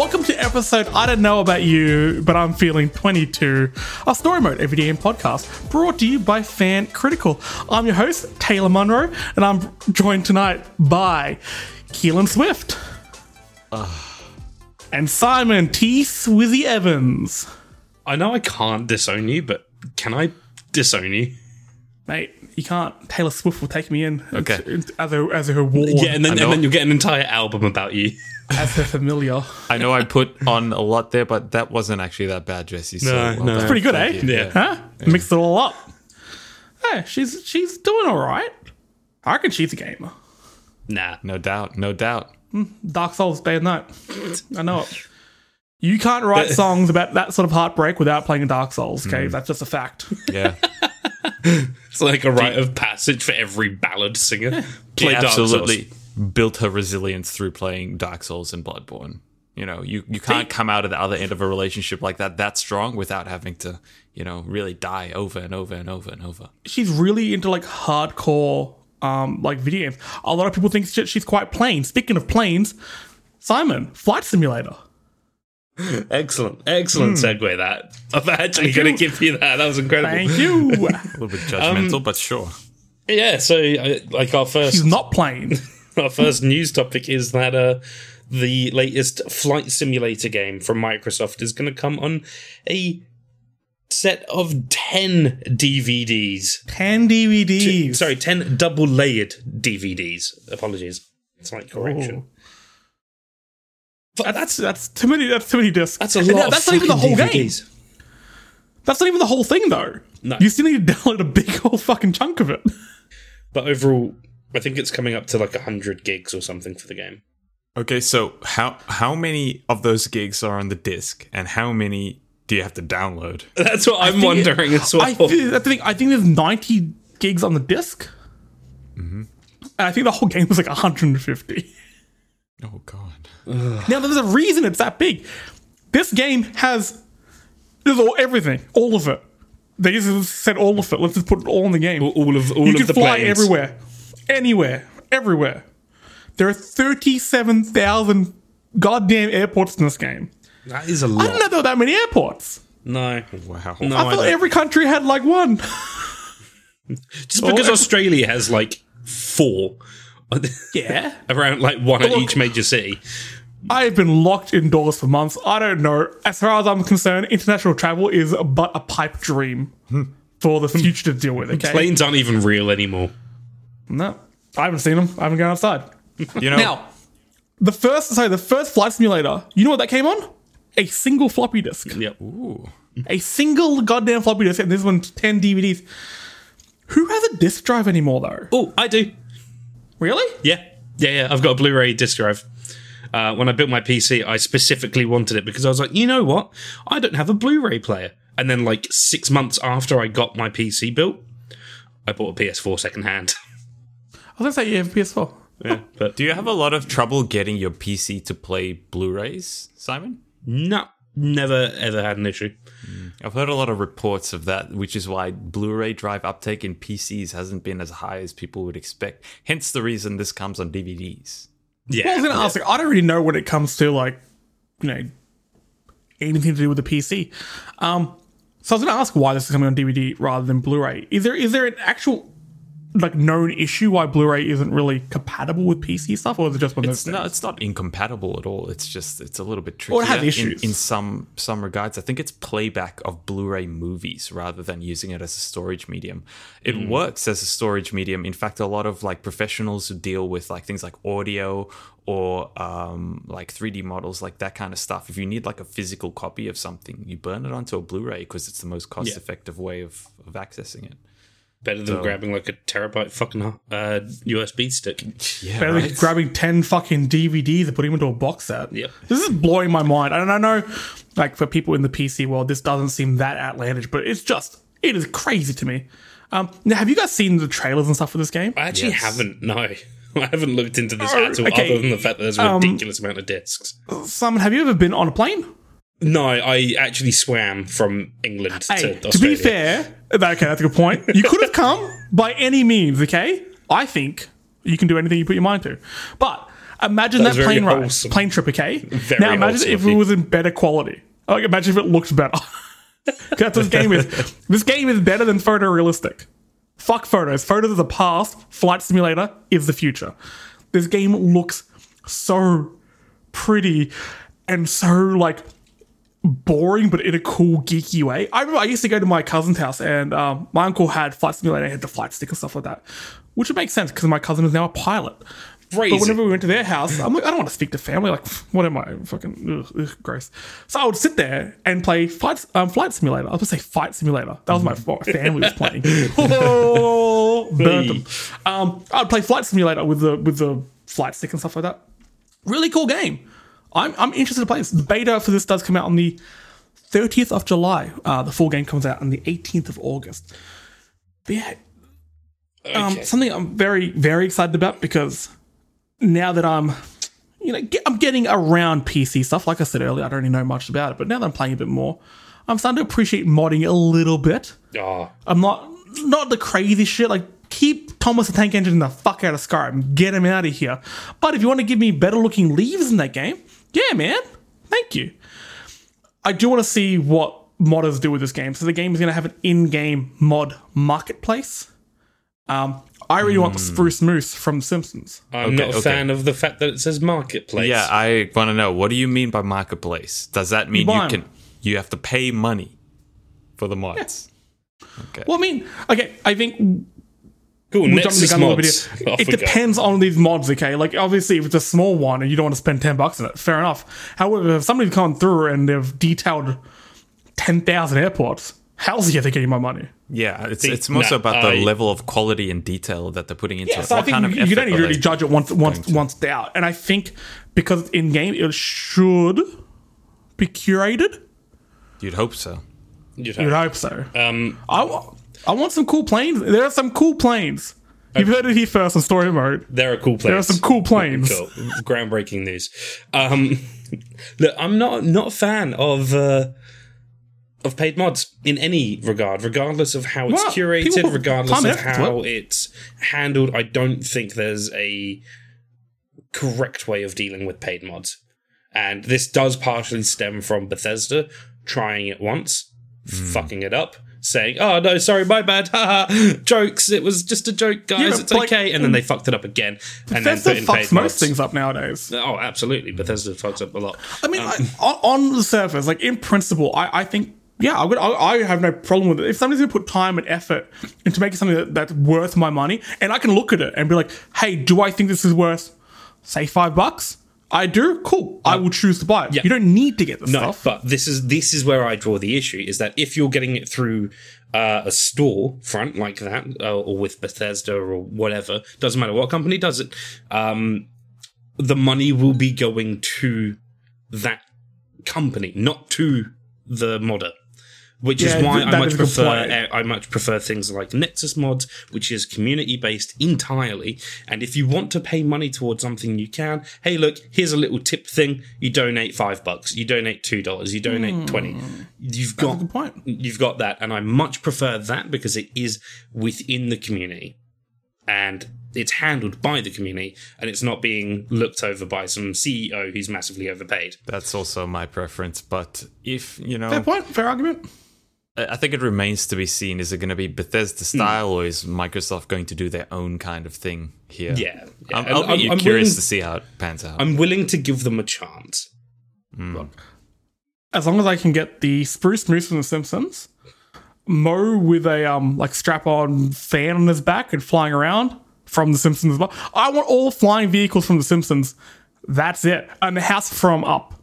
Welcome to episode I don't know about you, but I'm feeling 22, a story mode everyday game podcast brought to you by Fan Critical. I'm your host Taylor Monroe, and I'm joined tonight by Keelan Swift and Simon T. Swizzy Evans. I know I can't disown you, but can I disown you? Mate, you can't. Taylor Swift will take me in Okay. as, as, a, as a reward, Yeah, and then, know. and then you'll get an entire album about you. as her familiar. I know I put on a lot there, but that wasn't actually that bad, Jesse. So No, well no. done. Pretty good, eh? You. Yeah. Huh? Mixed it all up. Yeah, she's she's doing all right. I reckon she's a gamer. Nah. No doubt, no doubt. Dark Souls day and night. I know it. You can't write songs about that sort of heartbreak without playing Dark Souls. Okay, that's just a fact. Yeah, It's like a rite of passage for every ballad singer. Play she Dark Souls. absolutely built her resilience through playing Dark Souls and Bloodborne. You know, you you can't come out of the other end of a relationship like that that strong without having to, you know, really die over and over and over and over. She's really into like hardcore, um, like video games. A lot of people think she's quite plain. Speaking of planes, Simon, Flight Simulator. Excellent. Excellent segue that. I'm actually Thank going to give you that. That was incredible. Thank you. A little bit judgmental, but sure. Yeah, so uh, like our first she's not plain. our first news topic is that uh, the latest flight simulator game from Microsoft is going to come on a set of 10 DVDs. Ten DVDs. Sorry, 10 double layered DVDs. Apologies. Slight correction. Ooh. That's that's too many. That's too many discs. That's a lot. that- of That's not even the fucking whole game. That's not even the whole thing, though. No. You still need to download a big old fucking chunk of it. But overall, I think it's coming up to like 100 gigs or something for the game. Okay, so how how many of those gigs are on the disc, and how many do you have to download? That's what I'm think it- wondering as well. I, th- I think I think there's 90 gigs on the disc. Mm-hmm. And I think the whole game was like 150. Oh God. Now there's a reason it's that big. This game has there's all everything, all of it. They just said all of it. Let's just put it all in the game. all of all you of can the fly planes. everywhere, anywhere, everywhere. There are 37,000 goddamn airports in this game. That is a I lot. I didn't know there were that many airports. No. Wow. No, I I thought don't. every country had like one. Just because Oh, Australia has like four Yeah. around like one at each major city. I've been locked indoors for months. I don't know. As far as I'm concerned, international travel is but a pipe dream for the future to deal with. Okay. Planes aren't even real anymore. No, I haven't seen them. I haven't gone outside. You know, Now, the first sorry, the first flight simulator. You know what that came on? A single floppy disk. Yep. A single goddamn floppy disk, and this one's ten DVDs. Who has a disk drive anymore, though? Oh, I do. Really? Yeah. Yeah, yeah. I've got a Blu-ray disc drive. Uh, when I built my PC, I specifically wanted it because I was like, you know what? I don't have a Blu-ray player. And then, like six months after I got my PC built, I bought a PS4 secondhand. I was gonna say you have a PS4. yeah, but do you have a lot of trouble getting your PC to play Blu-rays, Simon? no, never ever had an issue. I've heard a lot of reports of that, which is why Blu-ray drive uptake in PCs hasn't been as high as people would expect. Hence the reason this comes on DVDs. Yeah, Well, I was gonna ask. Like, I don't really know when it comes to like, you know, anything to do with the PC. Um, so I was gonna ask why this is coming on DVD rather than Blu-ray. Is there is there an actual like known issue why Blu-ray isn't really compatible with PC stuff, or is it just one of It's those not. It's not incompatible at all. It's just. It's a little bit tricky. Or have issues. in, in some some regards. I think it's playback of Blu-ray movies rather than using it as a storage medium. It Hmm. works as a storage medium. In fact, a lot of like professionals who deal with like things like audio or um, like 3D models, like that kind of stuff. If you need like a physical copy of something, you burn it onto a Blu-ray because it's the most cost-effective way of of accessing it. Better than grabbing like a terabyte fucking uh, USB stick. Yeah, Better than grabbing ten fucking DVDs and putting them into a box set. Yeah. This is blowing my mind. And I know, like for people in the PC world, this doesn't seem that outlandish, but it's just it is crazy to me. Um, now, have you guys seen the trailers and stuff for this game? I actually Yes. haven't. No, I haven't looked into this Oh, at all, okay. other than the fact that there's a ridiculous amount of discs. Simon, have you ever been on a plane? No, I actually swam from England Hey, to to be fair, okay, that's a good point. You could have come by any means, okay? I think you can do anything you put your mind to. But Imagine was that plane ride, wholesome. plane trip, okay? Very now imagine wholesome if it was in better quality. Like imagine if it looked better. That's what this game is. This game is better than photorealistic. Fuck photos. Photos are the past. Flight Simulator is the future. This game looks so pretty and so like boring, but in a cool, geeky way. I remember I used to go to my cousin's house, and um, my uncle had Flight Simulator, he had the flight stick and stuff like that, which would make sense because my cousin is now a pilot. Crazy. But whenever we went to their house, I'm like, I don't want to speak to family. Like, what am I? Fucking ugh, ugh, gross. So I would sit there and play flight, um, flight simulator. I was going to say fight simulator. That was my what my family was playing. oh, burnt them. Um, I'd play flight simulator with the with the flight stick and stuff like that. Really cool game. I'm, I'm interested to play this. The beta for this does come out on the 30th of July. Uh, the full game comes out on the 18th of August. But yeah, um, something I'm very, very excited about because now that I'm, you know, get, I'm getting around PC stuff. Like I said earlier, I don't really know much about it, but now that I'm playing a bit more, I'm starting to appreciate modding a little bit. Oh, I'm not not the crazy shit. Like keep Thomas the Tank Engine the fuck out of Skyrim. Get him out of here. But if you want to give me better looking leaves in that game, yeah, man. Thank you. I do want to see what modders do with this game. So the game is going to have an in-game mod marketplace. Um, I really want the Spruce Moose from The Simpsons. I'm Okay, not a okay. fan of the fact that it says marketplace. Yeah, I want to know what do you mean by marketplace? Does that mean you, you, 'em. can you have to pay money for the mods? Okay. Well, I mean, okay, I think cool. we'll jump the Nexus gun a little bit mods. here. Off It we go. depends on these mods, okay? Like, obviously, if it's a small one and you don't want to spend 10 bucks on it, fair enough. However, if somebody's gone through and they've detailed 10,000 airports, how's yeah, they're getting my money. Yeah, it's it's more so nah, about I- the level of quality and detail that they're putting into Yeah, it. so I think kind of you, you don't need to really judge it once once to? once it's out. And I think because in game, it should be curated. You'd hope so. You'd You'd hope. hope so. Um, I, wa- I want some cool planes. There are some cool planes. You've heard it here first on story mode. there are cool planes. There are some cool planes. Cool. Groundbreaking news. Um, look, I'm not not a fan of uh, of paid mods in any regard, regardless of how it's people curated, put regardless of and effort to how it's handled. I don't think there's a correct way of dealing with paid mods, and this does partially stem from Bethesda trying it once, fucking it up. Saying, "Oh no, sorry, my bad, haha, jokes. It was just a joke, guys. Yeah, it's like, okay." And then they fucked it up again, and then Bethesda put in fucks most things up nowadays. Oh, absolutely. Bethesda fucks up a lot. I mean, um, I, on, on the surface, like in principle, I, I think, yeah, I would, I, I have no problem with it. If somebody's gonna put time and effort into making something that, that's worth my money, and I can look at it and be like, hey, do I think this is worth, say, five bucks? I do. Cool. I will choose to buy it. Yeah. You don't need to get the No, stuff. but this is this is where I draw the issue is that if you're getting it through uh, a store front like that, uh, or with Bethesda or whatever, doesn't matter what company does it, um, the money will be going to that company, not to the modder. Which Yeah, is why th- I much is a good prefer uh, I much prefer things like Nexus mods, which is community based entirely. And if you want to pay money towards something, you can. Hey, look, here's a little tip thing: you donate five bucks, you donate two dollars, you donate twenty. You've got a good point. You've got that, and I much prefer that because it is within the community, and it's handled by the community, and it's not being looked over by some CEO who's massively overpaid. That's also my preference. But if you know, Fair point. Fair argument. I I think it remains to be seen. Is it going to be Bethesda Hmm. style, or is Microsoft going to do their own kind of thing here? Yeah, yeah. I'm, I'll be I'm- I'm curious willing- to see how it pans out. I'm willing to give them a chance. Look, As long as I can get the spruce moose from The Simpsons, Moe with a um like strap on fan on his back and flying around from The Simpsons. I want all flying vehicles from The Simpsons. That's it. And the house from Up.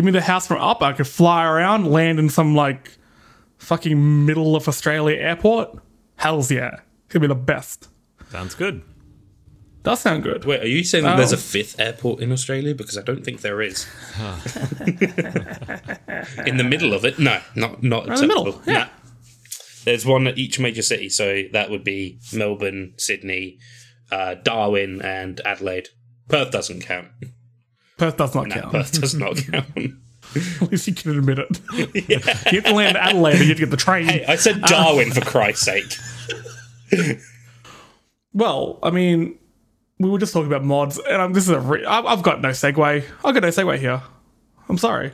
Give me the house from Up. I could fly around, land in some like fucking middle of Australia airport. Hells yeah. It's gonna be the best. Sounds good. Does sound good. Wait, are you saying that there's a fifth airport in Australia? Because I don't think there is. in the middle of it? No, not not in the middle, acceptable. yeah. Nah. There's one at each major city, so that would be Melbourne, Sydney, uh, Darwin, and Adelaide. Perth doesn't count. Perth does not No, count. Perth does not count. At least you can admit it. You have to land Adelaide and you have to get the train. Hey, I said Darwin for Christ's sake. Well, I mean, we were just talking about mods, and I'm, this is a re- I've, I've got no segue. I've got no segue here. I'm sorry.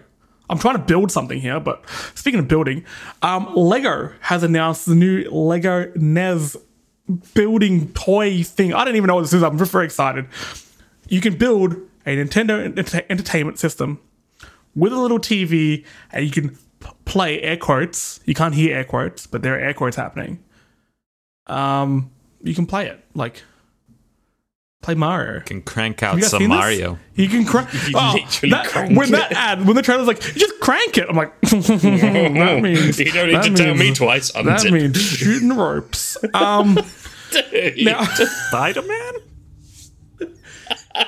I'm trying to build something here, but speaking of building, um, Lego has announced the new Lego NES building toy thing. I don't even know what this is. I'm just very excited. You can build a Nintendo enter- entertainment system with a little TV, and you can p- play air quotes. You can't hear air quotes, but there are air quotes happening. Um, you can play it like play Mario. You can crank out some? Mario. You can crank. Oh, that- crank when it. that ad, when the trailer's like, you just crank it. I'm like, that means You don't need that to tell me means- twice. That Unzip. means shooting ropes. Um, now, Spider Man?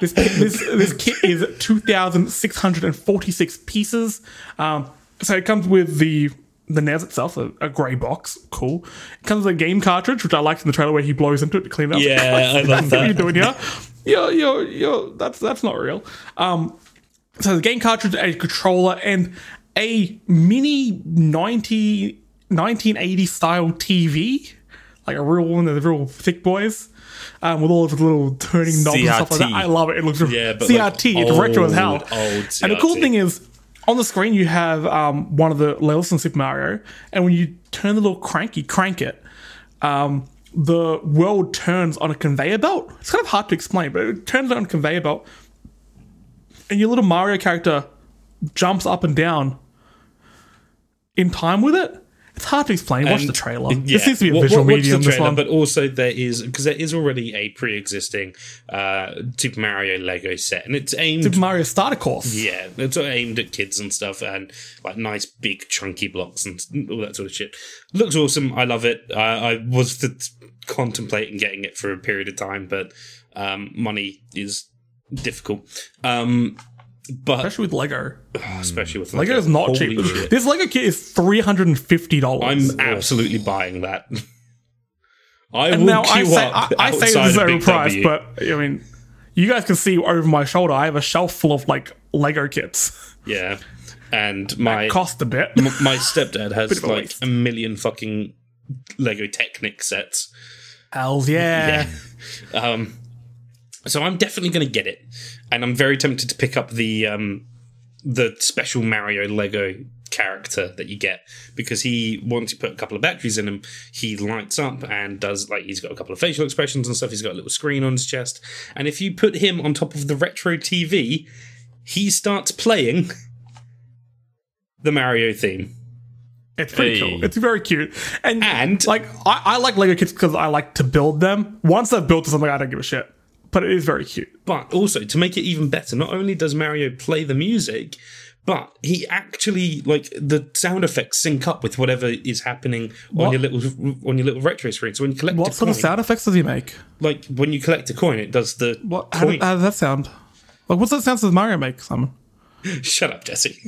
This this this kit is two thousand six hundred and forty six pieces. Um, so it comes with the the NES itself, a, a grey box, cool. It comes with a game cartridge, which I liked in the trailer where he blows into it to clean it up. Yeah, I love what are you doing here? Yo, yo, yo, that's that's not real. Um, so the game cartridge, a controller, and a mini 90, 1980 style TV, like a real one, of the real thick boys, um, with all of the little turning knobs and stuff like that. I love it. It looks Yeah, but like CRT. it's retro as hell. old, old And the cool thing is, on the screen you have um, one of the levels in Super Mario, and when you turn the little cranky, crank it, um, the world turns on a conveyor belt. It's kind of hard to explain, but it turns on a conveyor belt, and your little Mario character jumps up and down in time with it. It's hard to explain. Watch And- the trailer. Yeah. This seems to be a visual watch medium. The this trailer, one. but also there is because there is already a pre-existing uh, Super Mario Lego set, and it's aimed. Super Mario Starter Course. yeah, it's aimed at kids and stuff, and like nice big chunky blocks and all that sort of shit. Looks awesome. I love it. I, I was contemplating getting it for a period of time, but um, money is difficult. Um, but Especially with Lego. especially with Lego is not Holy cheap. shit. This Lego kit is three hundred and fifty dollars. I'm absolutely buying that. I And will now I queue say, up I, I say outside this is of Big overpriced, W. but I mean, you guys can see over my shoulder. I have a shelf full of like Lego kits. yeah, and my Cost a bit. m- my stepdad has of a like waste. a million fucking Lego Technic sets. Hells yeah. Um, so I'm definitely going to get it, and I'm very tempted to pick up the um, the special Mario Lego character that you get because he once you put a couple of batteries in him, he lights up and does like he's got a couple of facial expressions and stuff. He's got a little screen on his chest, and if you put him on top of the retro TV, he starts playing the Mario theme. It's pretty Hey. cool. It's very cute. And, And- like I, I like Lego kits because I like to build them. Once I've built something, I don't give a shit. But it is very cute. But also to make it even better, not only does Mario play the music, but he actually like the sound effects sync up with whatever is happening on your little on your little retro screen. So when you collect What sort coin, of sound effects does he make? like when you collect a coin, it does the What? How, coin. how does that sound? Like, what's that sound does Mario make, Simon? Shut up, Jesse.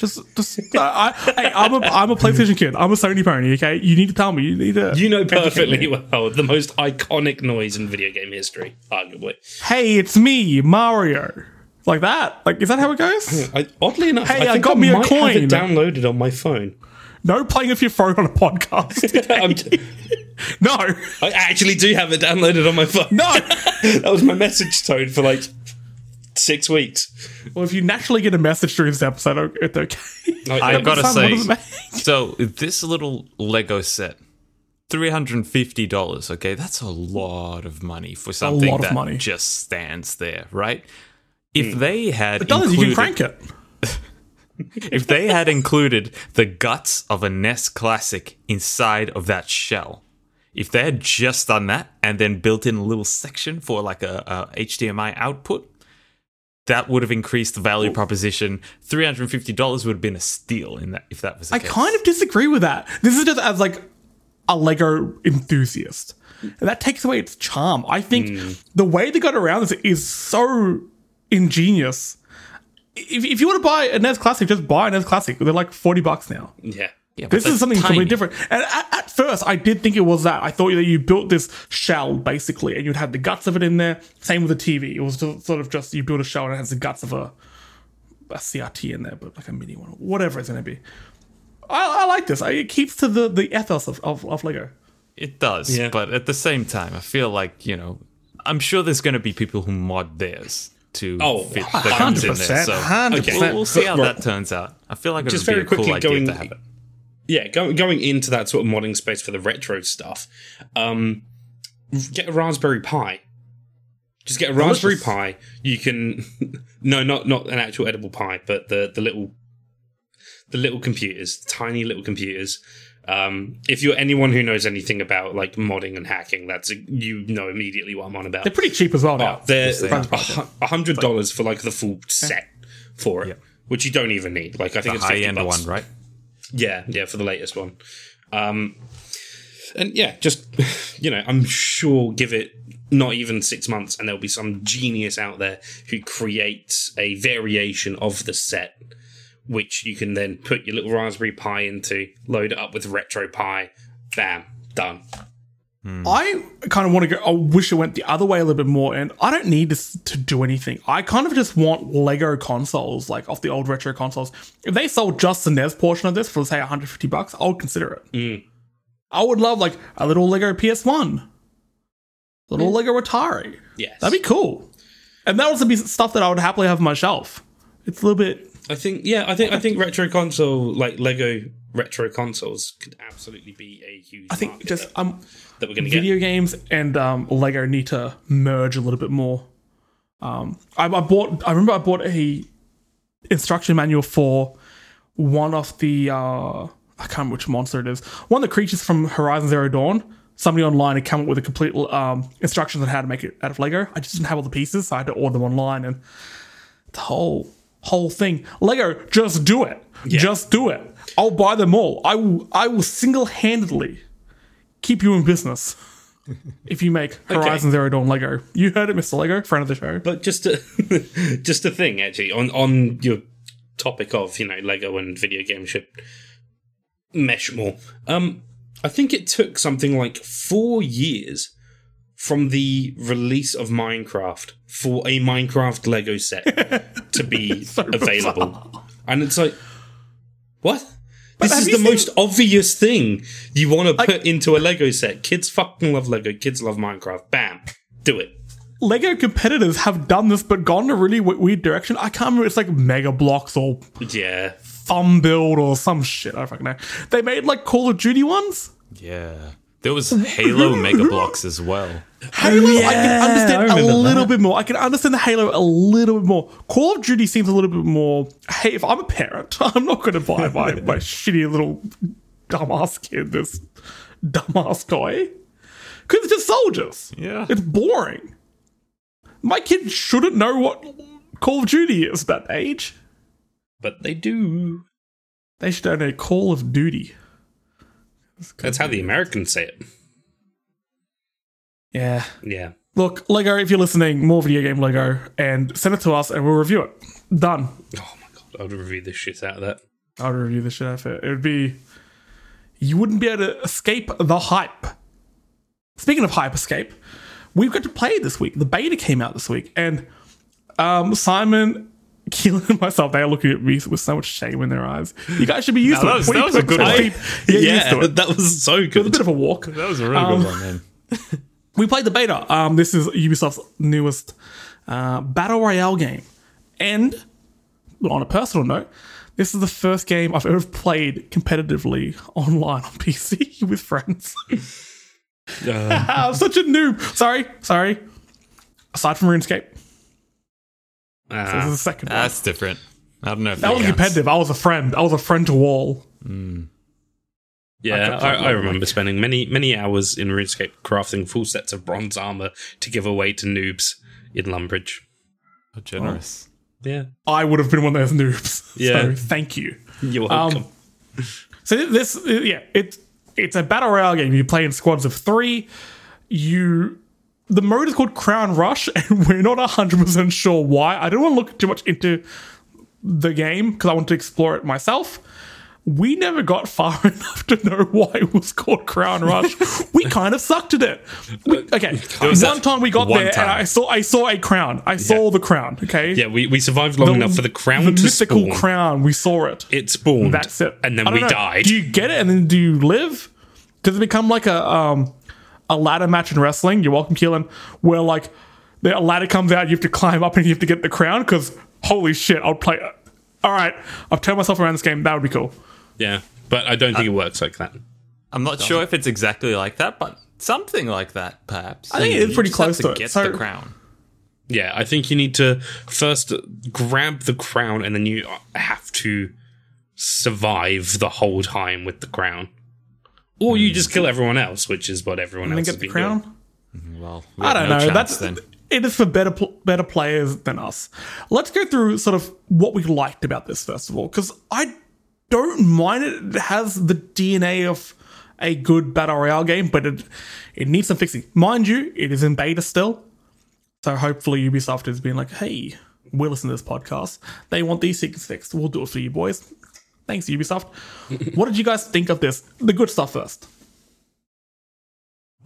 Just, just. I, I, I'm a, I'm a PlayStation kid. I'm a Sony pony. Okay, you need to tell me. You need to. You know perfectly well the most iconic noise in video game history, arguably. Hey, it's me, Mario. Like that. Like, is that how it goes? I, oddly enough, Hey, I I got I me a might have it coin. downloaded on my phone. No playing with your phone on a podcast. I'm- no, I actually do have it downloaded on my phone. no. that was my message tone for like six weeks. well, if you naturally get a message during this episode, o- it's okay. I've got to say, does it make? so this little Lego set, three hundred and fifty dollars. Okay, that's a lot of money for something lot of that money. just stands there, right? If hmm. they had Dollars, you can included- crank it. if they had included the guts of a NES Classic inside of that shell, if they had just done that and then built in a little section for like a, a HDMI output, that would have increased the value proposition. Three hundred and fifty dollars would have been a steal in that if that was I case. kind of disagree with that. This is just as like a Lego enthusiast. And that takes away its charm. I think Hmm. the way they got around this is so ingenious. If, if you want to buy a NES Classic, just buy a NES Classic. They're like 40 bucks now. Yeah. Yeah, This is something tiny. completely different. And at, at first, I did think it was that. I thought that you built this shell basically, and you'd have the guts of it in there. Same with the TV. It was just, sort of just you build a shell and it has the guts of a, a CRT in there, but like a mini one, whatever it's going to be. I, I like this. I, it keeps to the the ethos of, of, of Lego. It does, Yeah. but at the same time, I feel like you know I'm sure there's going to be people who mod theirs to Oh, fit the 100%, guns in there. So 100%. we'll, we'll see how Right. that turns out. I feel like it Just would be very a cool quickly idea going- to have it. Yeah, going going into that sort of modding space for the retro stuff. Um, get a Raspberry Pi. Just get a Raspberry Delicious. Pi. You can no, not not an actual edible pie, but the the little the little computers, tiny little computers. Um, if you're anyone who knows anything about like modding and hacking, that's you know immediately what I'm on about. They're pretty cheap as well now. Oh, they're a hundred dollars for like the full set for it, Yeah. which you don't even need. Like I think The it's high 50 end bucks. one, right? Yeah, yeah, for the latest one. Um, and yeah, just you know, I'm sure give it not even six months, and there'll be some genius out there who creates a variation of the set, which you can then put your little Raspberry Pi into, load it up with Retro RetroPie, bam, done. Hmm. I kind of want to go. I wish it went the other way a little bit more, and I don't need this to do anything. I kind of just want Lego consoles, like off the old retro consoles. If they sold just the NES portion of this for say 150 bucks, I would consider it. Hmm. I would love like a little Lego PS1, little hmm. Lego Atari. Yes, That'd be cool, and that would also be stuff that I would happily have on my shelf. It's a little bit. I think yeah, I think I think retro console like Lego retro consoles could absolutely be a huge. I think just that, um, that we're going to get. video games and um, Lego need to merge a little bit more. Um, I, I bought. I remember I bought a instruction manual for one of the. Uh, I can't remember which monster it is. One of the creatures from Horizon Zero Dawn. Somebody online had come up with a complete um, instructions on how to make it out of Lego. I just didn't have all the pieces, so I had to order them online, and the whole whole thing. Lego, just do it. Just do it. I'll buy them all. I will. I will single handedly keep you in business if you make Horizon Zero Dawn Lego. You heard it, Mr. Lego, friend of the show. But just a just a thing actually on on your topic of you know Lego and video games should mesh more. Um, I think it took something like four years from the release of Minecraft for a Minecraft Lego set to be available, and it's like what. This is the seen- most obvious thing you want to put into a Lego set. Kids fucking love Lego. Kids love Minecraft. Bam, do it. Lego competitors have done this, but gone in a really w- weird direction. I can't remember. It's like Mega Bloks or Yeah, Thumb Build or some shit. I don't fucking know. They made like Call of Duty ones. Yeah. There was Halo Mega Bloks as well. Halo, I can I understand a little that. bit more. I can understand the Halo a little bit more. Call of Duty seems a little bit more. Hey, if I'm a parent, I'm not going to buy my, my shitty little dumbass kid this dumbass toy because it's just soldiers. Yeah. it's boring. My kid shouldn't know what Call of Duty is at that age. but they do. They should know Call of Duty. That's how the Americans say it. Yeah. Yeah. Look, Lego, if you're listening, more video game Lego, and send it to us, and we'll review it. Done. Oh my god, I would review the shit out of that. I would review the shit out of it. It would be. You wouldn't be able to escape the hype. Speaking of hype escape, we've got to play this week. The beta came out this week, and um, Simon, Keelan, and myself, they are looking at me with so much shame in their eyes. You guys should be used No, to that it. was- that was a good one. Yeah, it. that was so It was a good. bit of a walk. That was a really Um, good one, man. we played the beta. Um, this is Ubisoft's newest uh, battle royale game, and on a personal note, this is the first game I've ever played competitively online on PC with friends. Uh, I'm such a noob. Sorry, sorry. Aside from RuneScape, this is uh, the second one. That's different. I don't know if That was counts. competitive. I was a friend. I was a friend to all. Yeah, I I, I remember spending many, many hours in RuneScape crafting full sets of bronze armor to give away to noobs in Lumbridge. How generous. Yeah, I would have been one of those noobs. Yeah. So thank you. you're Um, welcome. So this, yeah, it's it's a battle royale game. You play in squads of three. You, the mode is called Crown Rush, and we're not hundred percent sure why. I don't want to look too much into the game because I want to explore it myself. We never got far enough to know why it was called Crown Rush. we kind of sucked at it. We, okay, was one time we got there, and. I saw I saw a crown. I saw the crown. Okay, yeah, we, we survived long enough for the crown the to mythical spawn. crown. We saw it. it spawned. That's it. And then we know. died. Do you get it and then do you live? Does it become like a um a ladder match in wrestling. You're welcome, Keelan. Where like the a ladder comes out, you have to climb up and you have to get the crown. Because holy shit, I'll play. All right, I've turned myself around this game. That would be cool. Yeah, but I don't think it works like that. I'm not sure if it's exactly like that, but something like that, perhaps. I think it's pretty just have close to it. Get So- the crown. Yeah, I think you need to first grab the crown and then you have to survive the whole time with the crown. Or you just kill everyone else, which is what everyone And else has get the been crown. doing. Well, we I don't no know. chance That's then. it is for better pl- better players than us. Let's go through sort of what we liked about this first of all, because I don't mind it. It has the DNA of a good battle royale game, but it it needs some fixing. Mind you, it is in beta still, so hopefully Ubisoft has been like, "Hey, we listen to this podcast. They want these things fixed. We'll do it for you, boys." Thanks, Ubisoft. what did you guys think of this? The good stuff first.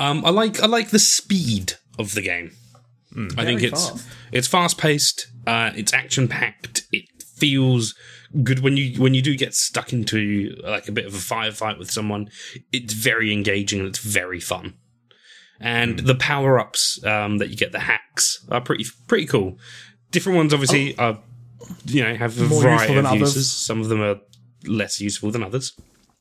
Um, I like I like the speed of the game. I think it's fast. it's fast paced. Uh, it's action packed. It feels good when you when you do get stuck into like a bit of a firefight with someone. It's very engaging and it's very fun. And the power ups um, that you get, the hacks, are pretty pretty cool. Different ones, obviously, are you know have a More variety of than others. Some of them are less useful than others.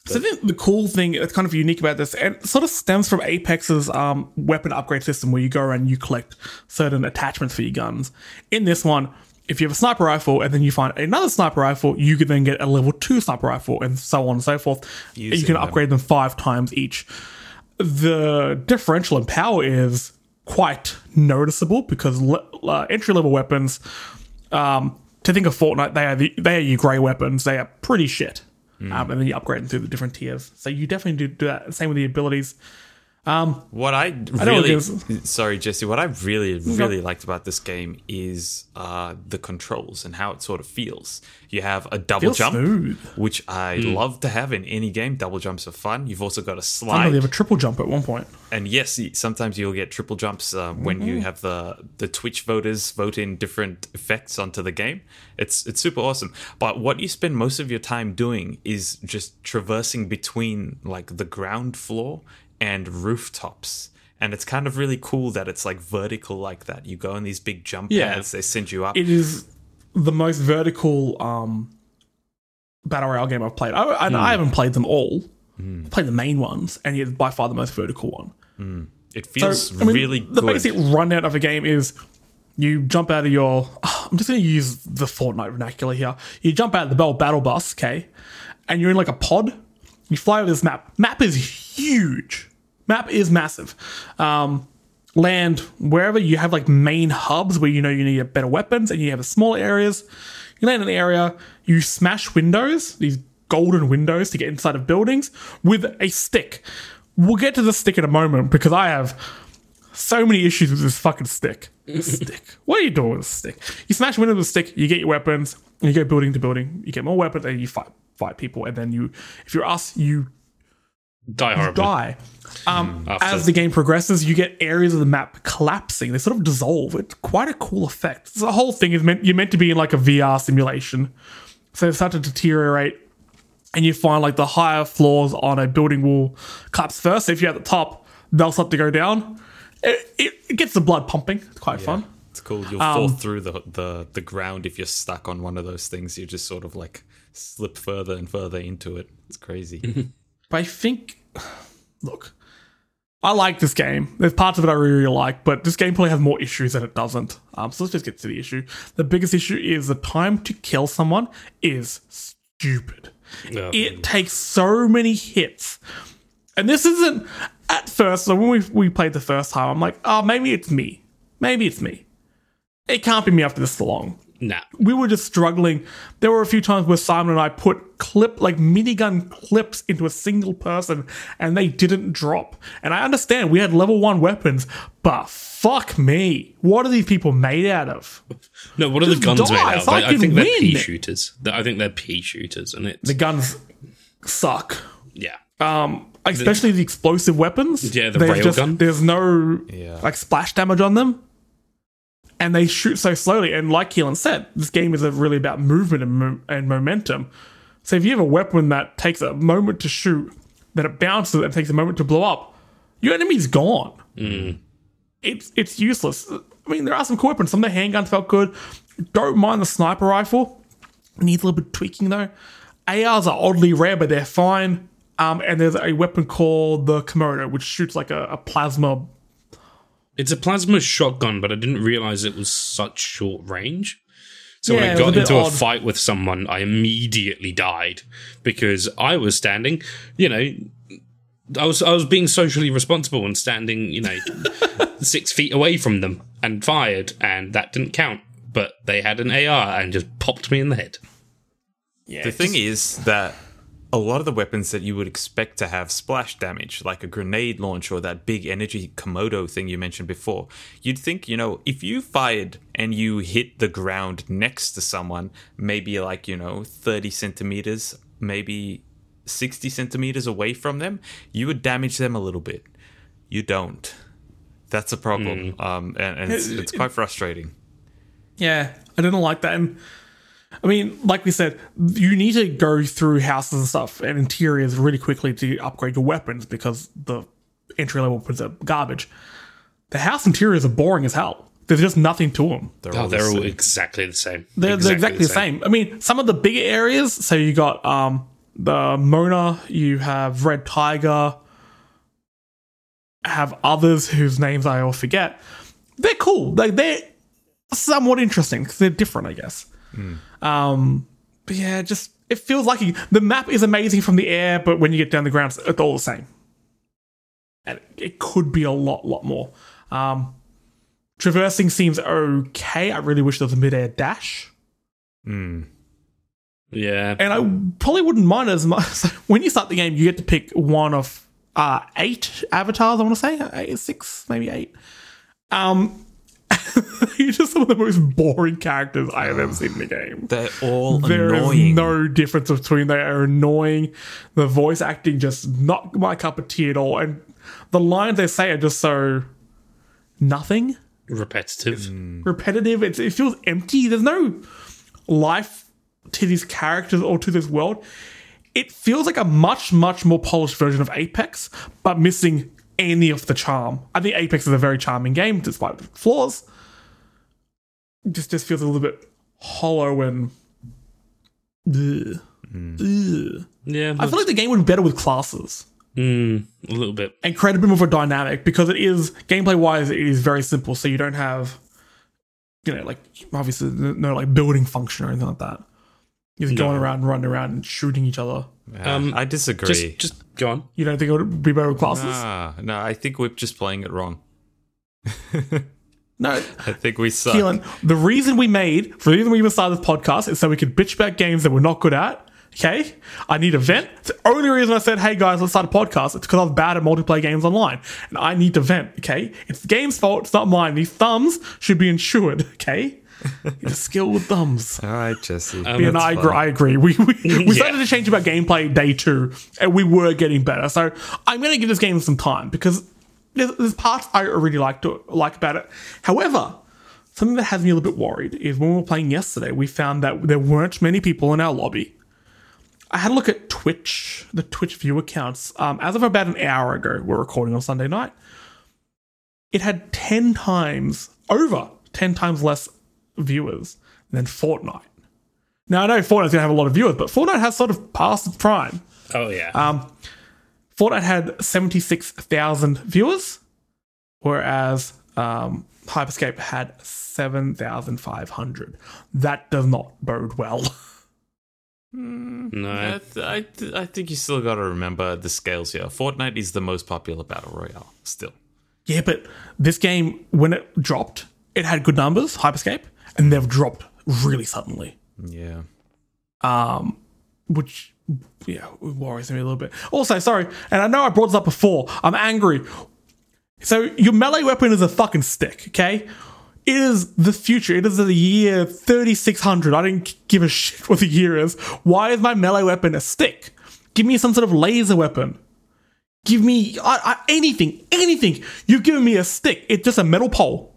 So I think the cool thing that's kind of unique about this, and it sort of stems from Apex's um, weapon upgrade system, where you go around and you collect certain attachments for your guns. In this one, if you have a sniper rifle and then you find another sniper rifle, you can then get a level two sniper rifle, and so on and so forth. you can upgrade them five times each. The differential in power is quite noticeable because le- uh, entry level weapons um, to think of Fortnite, they are the, they are your grey weapons. They are pretty shit, um, and then you upgrade them through the different tiers. So you definitely do do that. Same with the abilities. What I really, it sorry, Jesse. What I really, really liked about this game is uh, the controls and how it sort of feels. You have a double Feels jump, smooth. which I love to have in any game. Double jumps are fun. You've also got a know slide, You have a triple jump at one point. and yes, sometimes you'll get triple jumps uh, when you have the the Twitch voters vote in different effects onto the game. It's it's super awesome. But what you spend most of your time doing is just traversing between like the ground floor and rooftops. And it's kind of really cool that it's like vertical like that. You go on these big jump Yeah. pads, they send you up. It is the most vertical um, battle royale game I've played. I, and I hmm. haven't played them all. Hmm. I've played the main ones, and it's by far the most vertical one. Hmm. it So, feels I mean, really the good. The basic rundown of a game is you jump out of your. I'm just going to use the Fortnite vernacular here. You jump out of the Bell Battle Bus, okay, and you're in like a pod. You fly over this map. Map is huge. Map is massive. Um, land wherever you have like main hubs where you know you need better weapons, and you have the small areas. You land in an area. You smash windows. These golden windows to get inside of buildings with a stick. We'll get to the stick in a moment because I have so many issues with this fucking stick. stick. What are you doing with a stick? You smash windows with a stick, you get your weapons, and you go building to building. You get more weapons, and you fight fight people. And then you, if you're us, you Die horribly. die. Um, After- as the game progresses, you get areas of the map collapsing. They sort of dissolve. It's quite a cool effect. The whole thing is meant you're meant to be in like a VR simulation. So they start to deteriorate, and you find like the higher floors on a building will collapse first. So if you're at the top, they'll start to go down. It, it, it gets the blood pumping. It's quite fun. It's cool. You'll Um, fall through the, the the ground if you're stuck on one of those things. You just sort of like slip further and further into it. It's crazy. But I think, look, I like this game. There's parts of it I really, really like, but this game probably has more issues than it doesn't. Um, so let's just get to the issue. The biggest issue is the time to kill someone is stupid. Yeah. It takes so many hits. And this isn't at first, so when we, we played the first time, I'm like, oh, maybe it's me. Maybe it's me. It can't be me after this long Nah. we were just struggling. There were a few times where Simon and I put clip like minigun clips into a single person and they didn't drop. And I understand we had level one weapons, but fuck me. What are these people made out of? No, what are the guns die, made out of? I I, I can think they're win. pea shooters. I think they're pea shooters, and it's The guns suck. yeah. Um, especially the, explosive weapons. Yeah, the There's railgun. There's no Yeah. like splash damage on them. And they shoot so slowly. And like Keelan said, this game is really about movement and, mo- and momentum. So if you have a weapon that takes a moment to shoot, that it bounces and takes a moment to blow up, your enemy's gone. It's it's useless. I mean, there are some cool weapons. Some of the handguns felt good. Don't mind the sniper rifle. Needs a little bit of tweaking though. ARs are oddly rare, but they're fine. Um, and there's a weapon called the Komodo, which shoots like a, a plasma. It's a plasma shotgun, but I didn't realize it was such short range. So Yeah, when I was a got bit into a fight with someone, I immediately died because I was standing, you know, I was I was being socially responsible and standing, you know, six feet away from them and fired, and that didn't count. But they had an AR and just popped me in the head. Yeah, The thing is that a lot of the weapons that you would expect to have splash damage, like a grenade launcher or that big energy Komodo thing you mentioned before, you'd think, you know, if you fired and you hit the ground next to someone, maybe like, you know, 30 centimeters, maybe 60 centimeters away from them, you would damage them a little bit. You don't. That's a problem. Um, and, and it's, it's quite frustrating. Yeah, I didn't like that. And I mean, like we said, you need to go through houses and stuff and interiors really quickly to upgrade your weapons because the entry level weapons are garbage. The house interiors are boring as hell. There's just nothing to them. They're Oh, all the they're all exactly the same. They're exactly, they're exactly the same. I mean, some of the bigger areas. So you got um the Mona, you have Red Tiger, have others whose names I all forget. They're cool. Like they're somewhat interesting because they're different, I guess. Um, but yeah, just it feels like the map is amazing from the air, but when you get down the ground, it's all the same. And it could be a lot, lot more. Um, traversing seems okay. I really wish there was a mid-air dash. Mm. Yeah. and I probably wouldn't mind as much. So when you start the game, you get to pick one of uh, eight avatars. I want to say eight, six, maybe eight. Um, you're just some of the most boring characters I have ever seen in the game. They're all There is annoying. no difference between they are annoying. The voice acting just not my cup of tea at all, and the lines they say are just so nothing Repetitive. repetitive. It's, it feels empty. There's no life to these characters or to this world. It feels like a much, much more polished version of Apex, but missing any of the charm. I think Apex is a very charming game, despite its flaws. Just just feels a little bit hollow and. Ugh. Ugh. Yeah. I feel like the game would be better with classes mm, a little bit. and create a bit more of a dynamic because it is gameplay wise it is very simple so you don't have you know like obviously no like building function or anything like that you're just going around and running around and shooting each other Yeah, Um, I disagree. Just, just go on. you don't think it would be better with classes Ah, no, I think we're just playing it wrong. no I think we suck. Keelan, the reason we made for the reason we even started this podcast is so we could bitch about games that we're not good at Okay, I need a vent. It's the only reason I said, "Hey guys, let's start a podcast." It's because I was bad at multiplayer games online, and I need to vent. Okay, it's the game's fault. It's not mine. These thumbs should be insured. Okay, you have skill with thumbs. All right, Jesse. Yeah, and I agree. I agree. We we, we Yeah. started to change about gameplay day two, and we were getting better. So I'm going to give this game some time because there's, there's parts I really like to like about it. However, something that has me a little bit worried is when we were playing yesterday, we found that there weren't many people in our lobby. I had a look at Twitch, the Twitch view accounts. Um, as of about an hour ago, we're recording on Sunday night. It had ten times over ten times less viewers than Fortnite. Now I know Fortnite's gonna have a lot of viewers, but Fortnite has sort of passed its prime. Oh yeah. Um, Fortnite had seventy six thousand viewers, whereas um, Hyper Scape had seven thousand five hundred. That does not bode well. no. I, th- I, th- I think you still got to remember the scales here. Fortnite is the most popular battle royale still. yeah, but this game when it dropped, it had good numbers, Hyper Scape, and they've dropped really suddenly. Yeah. um, which yeah worries me a little bit. Also, sorry, and I know I brought this up before. I'm angry. So your melee weapon is a fucking stick, okay? It is the future. It is the year 3600. I didn't give a shit what the year is. Why is my melee weapon a stick? Give me some sort of laser weapon. Give me I, I, anything, anything. You've given me a stick. It's just a metal pole.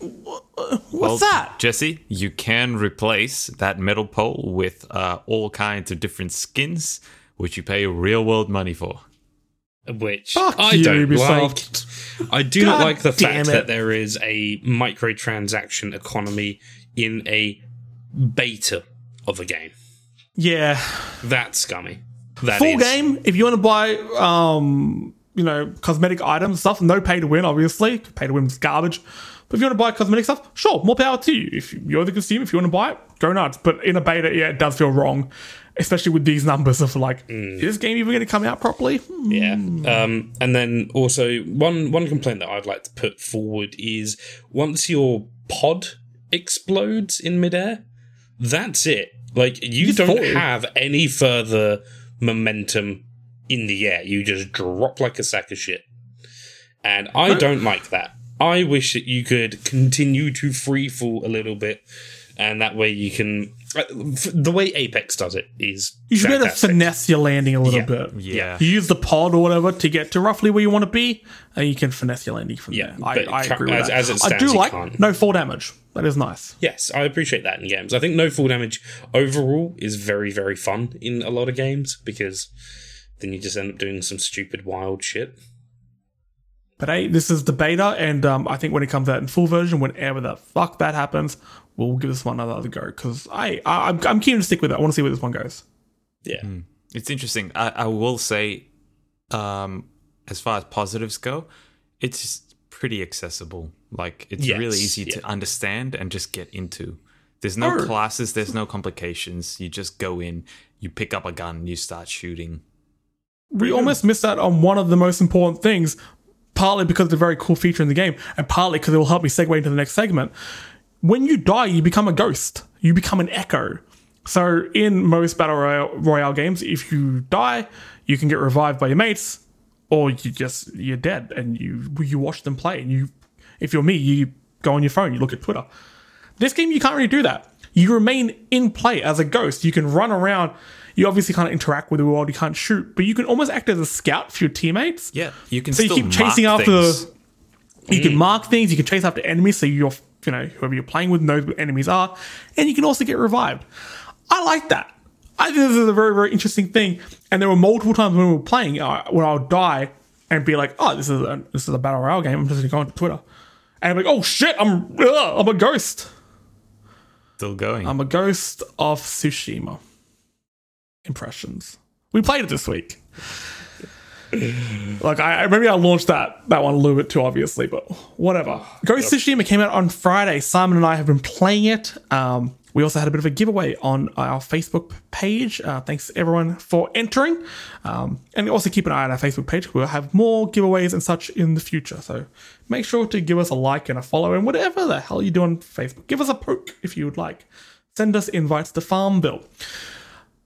Wha- What's Well, that? Jesse, you can replace that metal pole with uh, all kinds of different skins, which you pay real world money for. which Fuck I you, don't Ubisoft. like. I do not like the fact it. that there is a microtransaction economy in a beta of a game. Yeah, That's scummy. That full is- game. If you want to buy, um, you know, cosmetic items stuff, no pay to win. Obviously, pay to win is garbage. But if you want to buy cosmetic stuff, sure, more power to you. If you're the consumer, if you want to buy it, go nuts. But in a beta, yeah, it does feel wrong, especially with these numbers of like, Mm. is this game even going to come out properly? Hmm. Yeah. Um, and then also one one complaint that I'd like to put forward is once your pod explodes in midair, that's it. Like you don't have any further momentum in the air. You just drop like a sack of shit. And I don't like that. I wish that you could continue to free fall a little bit, and that way you can. uh, The way Apex does it is You should be able to fantastic. finesse your landing a little Yeah. bit. Yeah. You use the pod or whatever to get to roughly where you want to be, and you can finesse your landing from Yeah, there. I, I ca- agree with as- that. as it stands, I do like can't. no fall damage. That is nice. Yes, I appreciate that in games. I think no fall damage overall is very, very fun in a lot of games because then you just end up doing some stupid, wild shit. But hey, this is the beta, and um, I think when it comes out in full version, whenever the fuck that happens, we'll give this one another go because I, I I'm, I'm keen to stick with it. I want to see where this one goes. Yeah. It's interesting. I, I will say, um, as far as positives go, it's pretty accessible. Like it's Yes, really easy yeah. to understand and just get into. There's no Oh. classes. There's no complications. You just go in, you pick up a gun, you start shooting. We almost missed out on one of the most important things, partly because it's a very cool feature in the game, and partly because it will help me segue into the next segment. When you die, you become a ghost. You become an echo. So in most battle royale, royale games, if you die, you can get revived by your mates, or you just you're dead and you you watch them play. And you, if you're me, you go on your phone, you look at Twitter. This game, you can't really do that. You remain in play as a ghost. You can run around. You obviously can't interact with the world. You can't shoot, but you can almost act as a scout for your teammates. Yeah, you can So you keep chasing after. things. You can mark things. You can chase after enemies. So you're, you know, whoever you're playing with knows what enemies are, and you can also get revived. I like that. I think this is a very, very interesting thing. And there were multiple times when we were playing uh, when I would die and be like, "Oh, this is a this is a battle royale game." I'm just gonna go onto Twitter, and I'm like, "Oh shit, I'm ugh, I'm a ghost." Still going. I'm a ghost of Tsushima. Impressions. We played it this week. like I I- maybe I launched that that one a little bit too obviously, but whatever. Ghost of Tsushima came out on Friday. Simon and I have been playing it. Um, we also had a bit of a giveaway on our Facebook page. Uh, thanks everyone for entering, um, and also keep an eye on our Facebook page. We'll have more giveaways and such in the future. So make sure to give us a like and a follow, and whatever the hell you do on Facebook, give us a poke if you would like. Send us invites to Farmville. So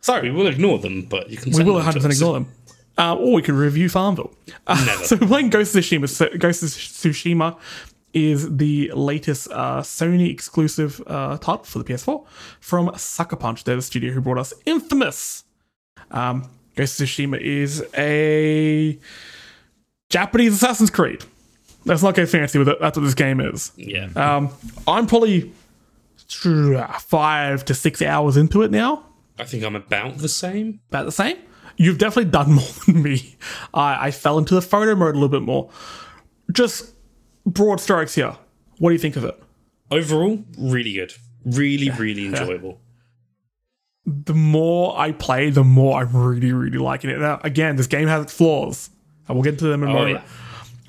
We will ignore them, but you can we will 100% us. ignore them. Uh, or we can review Farmville. Uh, Never. so we're playing Ghost of Tsushima. So Ghost of Tsushima is the latest uh, Sony exclusive uh, title for the PS4 from Sucker Punch. They're the studio who brought us Infamous. Um, Ghost of Tsushima is a Japanese Assassin's Creed. Let's not get fancy with it. That's what this game is. Yeah. Um, I'm probably five to six hours into it now I think I'm about the same. about the same. You've definitely done more than me. I, I fell into the photo mode a little bit more. Just broad strokes here. What do you think of it? Overall, really good. Really, really enjoyable. The more I play, the more I'm really, really liking it. Now, again, this game has its flaws, and we'll get to them in a Oh, moment. yeah.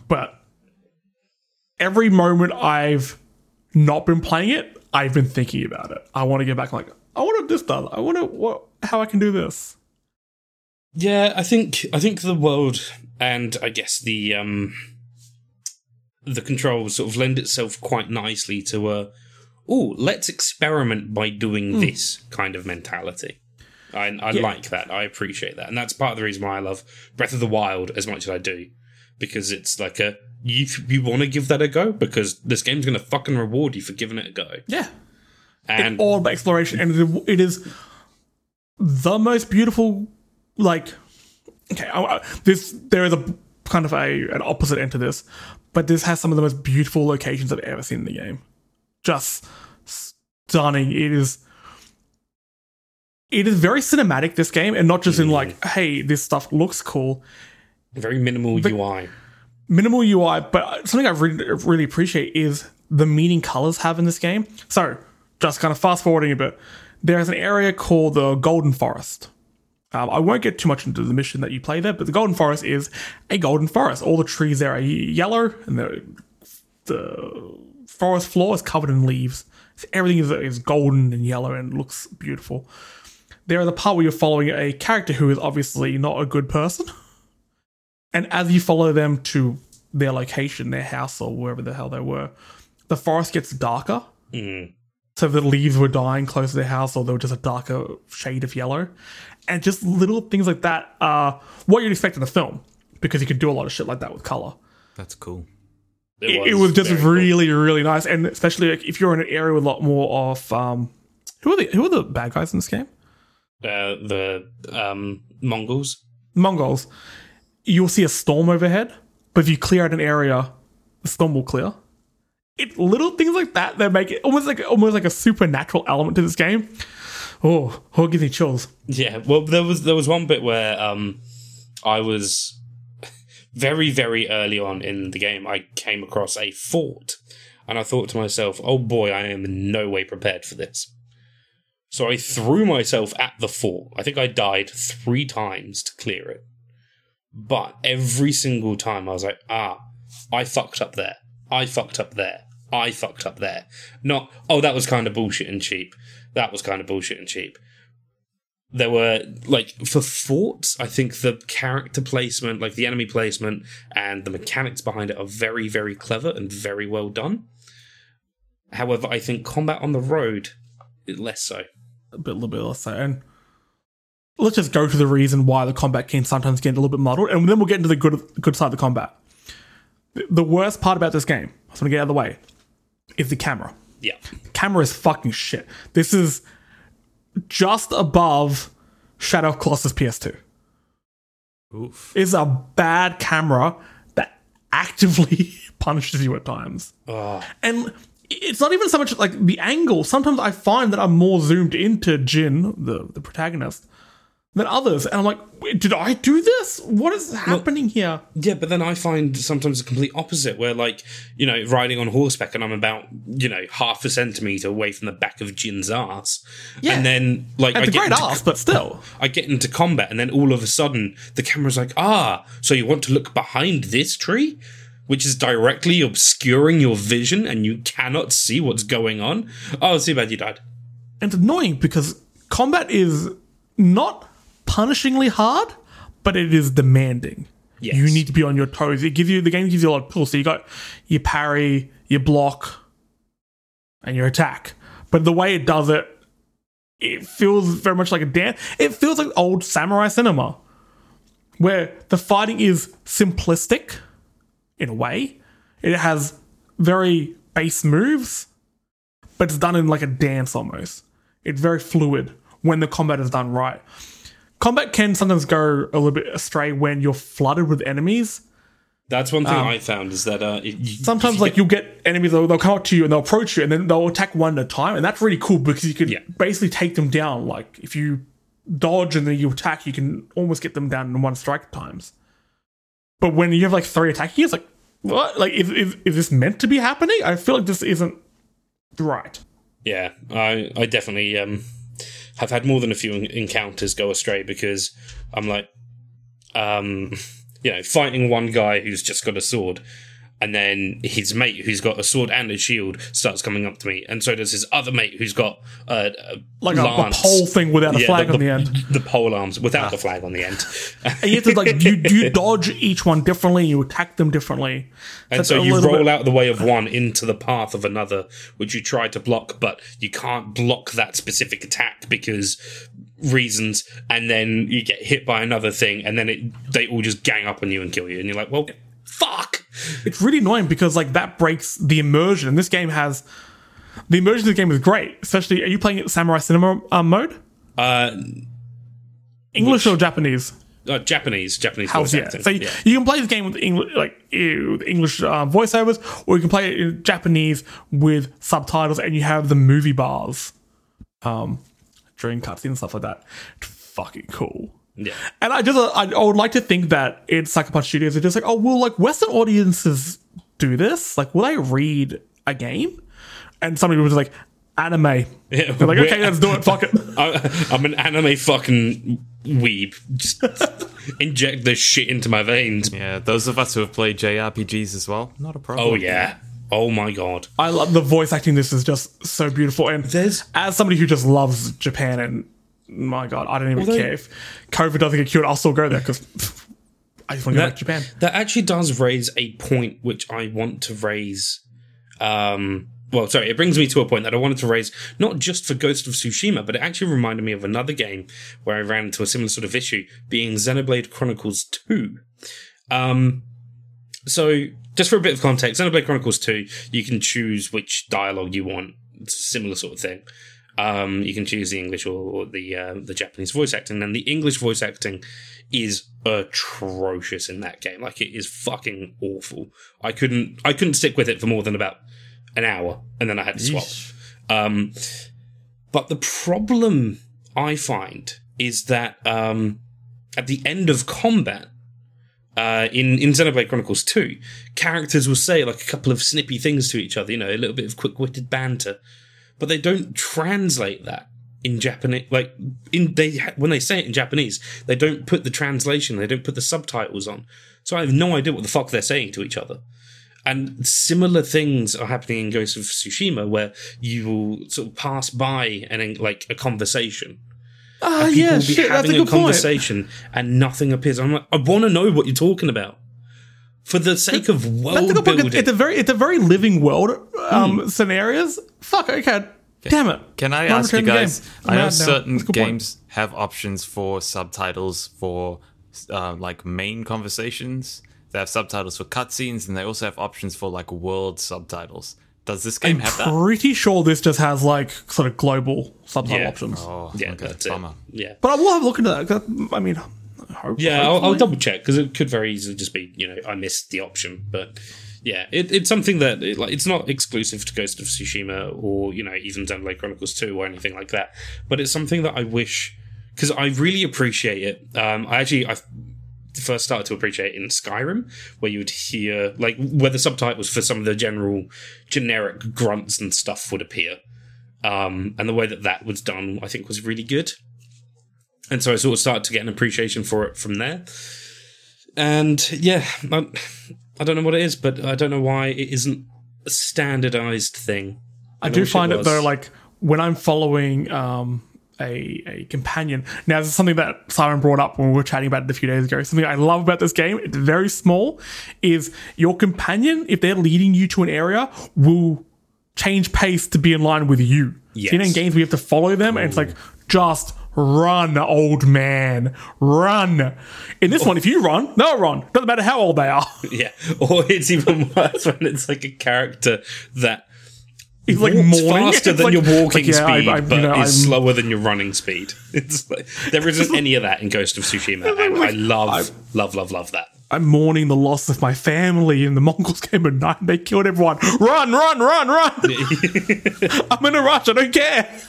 But every moment I've not been playing it, I've been thinking about it. I want to get back. Like, I want to this done. I want to what? How I can do this. Yeah, I think I think the world and I guess the um the controls sort of lend itself quite nicely to a oh, let's experiment by doing this kind of mentality. I, I like that. I appreciate that, and that's part of the reason why I love Breath of the Wild as much as I do, because it's like a you you want to give that a go because this game's going to fucking reward you for giving it a go. Yeah. And all about exploration, and it- is the most beautiful. Like, okay, I, I- this there is a kind of a an opposite end to this, but this has some of the most beautiful locations I've ever seen in the game. Just stunning. It is. It is very cinematic. This game, and not just in like, mm. hey, this stuff looks cool. Very minimal UI. minimal UI, but something I really, really appreciate is the meaning colors have in this game. So, just kind of fast forwarding a bit, there's an area called the Golden Forest. Um, I won't get too much into the mission that you play there, but the Golden Forest is a golden forest. All the trees there are yellow, and the, the forest floor is covered in leaves. So everything is, is golden and yellow and looks beautiful. There is a part where you're following a character who is obviously not a good person. And as you follow them to their location, their house, or wherever the hell they were, the forest gets darker. So the leaves were dying close to their house, or they were just a darker shade of yellow. And just little things like that are what you'd expect in a film, because you could do a lot of shit like that with color. That's cool. It, it was just very cool. really, really nice, and especially like, if you're in an area with a lot more of um, who are the who are the bad guys in this game? uh, the um, Mongols. Mongols. You'll see a storm overhead, but if you clear out an area, the storm will clear. It little things like that that make it almost like almost like a supernatural element to this game. Oh, oh, gives me chills. Yeah, well, there was there was one bit where um, I was very very early on in the game. I came across a fort, and I thought to myself, "Oh boy, I am in no way prepared for this." So I threw myself at the fort. I think I died three times to clear it, but every single time I was like, "Ah, I fucked up there. I fucked up there. I fucked up there." Not, "Oh, that was kind of bullshit and cheap." That was kind of bullshit and cheap there were like for forts i think the character placement like the enemy placement and the mechanics behind it are very very clever and very well done however i think combat on the road less so A bit, a little bit less so. And let's just go to the reason why the combat can sometimes get a little bit muddled, and then we'll get into the good good side of the combat. The- The worst part about this game, I just want to get out of the way, is the camera. yeah camera is fucking shit. This is just above Shadow of Colossus PS2. Oof. It's a bad camera that actively punishes you at times. And it's not even so much like the angle. Sometimes I find that I'm more zoomed into Jin, the, the protagonist, than others. And I'm like, did I do this? What is happening here? yeah but then i find sometimes the complete opposite where like you know riding on horseback and i'm about you know half a centimeter away from the back of jin's ass Yeah. and then like It's I get into ass, but still. I get into combat, and then all of a sudden, the camera's like, ah, so you want to look behind this tree? Which is directly obscuring your vision, and you cannot see what's going on. Oh, too bad you died. And it's annoying because combat is not punishingly hard, but it is demanding. Yes. You need to be on your toes. It gives you the game gives you a lot of tools. So you got your parry, your block, and your attack. But the way it does it, it feels very much like a dance. It feels like old samurai cinema, where the fighting is simplistic in a way. It has very base moves, but it's done in like a dance almost. It's very fluid when the combat is done right. Combat can sometimes go a little bit astray when you're flooded with enemies. That's one thing I found is that uh, it, Sometimes, you like get- you'll get enemies, they'll, they'll come up to you and they'll approach you, and then they'll attack one at a time, and that's really cool because you can Yeah. basically take them down. Like if you dodge and then you attack, you can almost get them down in one strike times. But when you have like three attacking, it's like what? Like is, is is this meant to be happening? I feel like this isn't right. yeah, I I definitely um have had more than a few encounters go astray because I'm like, um, you know, fighting one guy who's just got a sword. And then his mate, who's got a sword and a shield, starts coming up to me, and so does his other mate, who's got uh, a Like a, a pole thing without a Yeah, flag the, on the end. The pole arms without the flag on the end. And you have to like you you dodge each one differently, you attack them differently. and it's so you roll bit- out the way of one into the path of another, which you try to block, but you can't block that specific attack because reasons, and then you get hit by another thing, and then it they all just gang up on you and kill you, and you're like, well, fuck. It's really annoying because like that breaks the immersion. And this game has the immersion of the game is great. Especially, are you playing it Samurai Cinema um, mode? Uh, English or Japanese? uh, Japanese, Japanese How's voice yeah. acting. So you, yeah. you can play this game with English, like with English uh, voiceovers, or you can play it in Japanese with subtitles, and you have the movie bars, um, during cutscenes and stuff like that. It's fucking cool. Yeah. And I just, uh, I, I would like to think that in Sucker Punch Studios, they're just like, oh, will like Western audiences do this? Like, will they read a game? And somebody was like, anime. Yeah, They're like, okay, let's do it. Fuck it. I, I'm an anime fucking weeb. Just inject this shit into my veins. Yeah, those of us who have played JRPGs as well, not a problem. Oh yeah. Oh my god. I love the voice acting. This is just so beautiful. And There's- as somebody who just loves Japan, and my God, I don't even Although- care if COVID doesn't get cured. I'll still go there because I just want to go back to Japan. That actually does raise a point which I want to raise. Um, well, sorry, it brings me to a point that I wanted to raise, not just for Ghost of Tsushima, but it actually reminded me of another game where I ran into a similar sort of issue, being Xenoblade Chronicles 2. Um, so, just for a bit of context, Xenoblade Chronicles 2, you can choose which dialogue you want. It's a similar sort of thing. Um, you can choose the English or the uh, the Japanese voice acting, and the English voice acting is atrocious in that game. Like it is fucking awful. I couldn't I couldn't stick with it for more than about an hour, and then I had to swap. Um, but the problem I find is that um, at the end of combat, uh, in in Xenoblade Chronicles Two, characters will say like a couple of snippy things to each other, you know, a little bit of quick witted banter, but they don't translate that in Japanese. Like in they when they say it in Japanese, they don't put the translation, they don't put the subtitles on, so I have no idea what the fuck they're saying to each other. And similar things are happening in Ghost of Tsushima, where you will sort of pass by and like a conversation Ah, people yeah, shit, that's having a a, good point. conversation and nothing appears. I'm like, I want to know what you're talking about. For the sake of That's world good point. building. It's a very, it's a very living world um, scenarios. Fuck, okay, damn it. Can I ask you guys? I know mad certain That's a good point. games have options for subtitles for uh, like main conversations. They have subtitles for cutscenes, and they also have options for like world subtitles. Does this game I'm have that? pretty sure this just has like sort of global subtitle Yeah. options. Oh, yeah, okay, that's it. Yeah. But I will have a look into that. I mean, hope, Yeah, I'll, I'll double check because it could very easily just be, you know, I missed the option. But yeah, it, it's something that it, like it's not exclusive to Ghost of Tsushima or you know even Xenoblade Chronicles Two or anything like that. But it's something that I wish because I really appreciate it. Um, I actually I first started to appreciate in Skyrim, where you would hear like where the subtitles for some of the general generic grunts and stuff would appear. Um, and the way that that was done, I think, was really good. And so I sort of started to get an appreciation for it from there. And yeah, I, I don't know what it is, but I don't know why it isn't a standardized thing. I do find it, though, like when I'm following um, a a companion. Now, this is something that Simon brought up when we were chatting about it a few days ago. Something I love about this game, it's very small, is your companion, if they're leading you to an area, will change pace to be in line with you. So, you know, in games, we have to follow them, and it's like, just run, old man, run. In this one, if you run, they'll run. Doesn't matter how old they are. yeah, or it's even worse when it's like a character that It's like faster than like- your walking like, yeah, speed, I- you but know, is I'm- slower than your running speed. It's like there isn't any of that in Ghost of Tsushima, and I love, love, love, love that. I'm mourning the loss of my family, and the Mongols came at night and they killed everyone. Run, run, run, run! I'm in a rush. I don't care.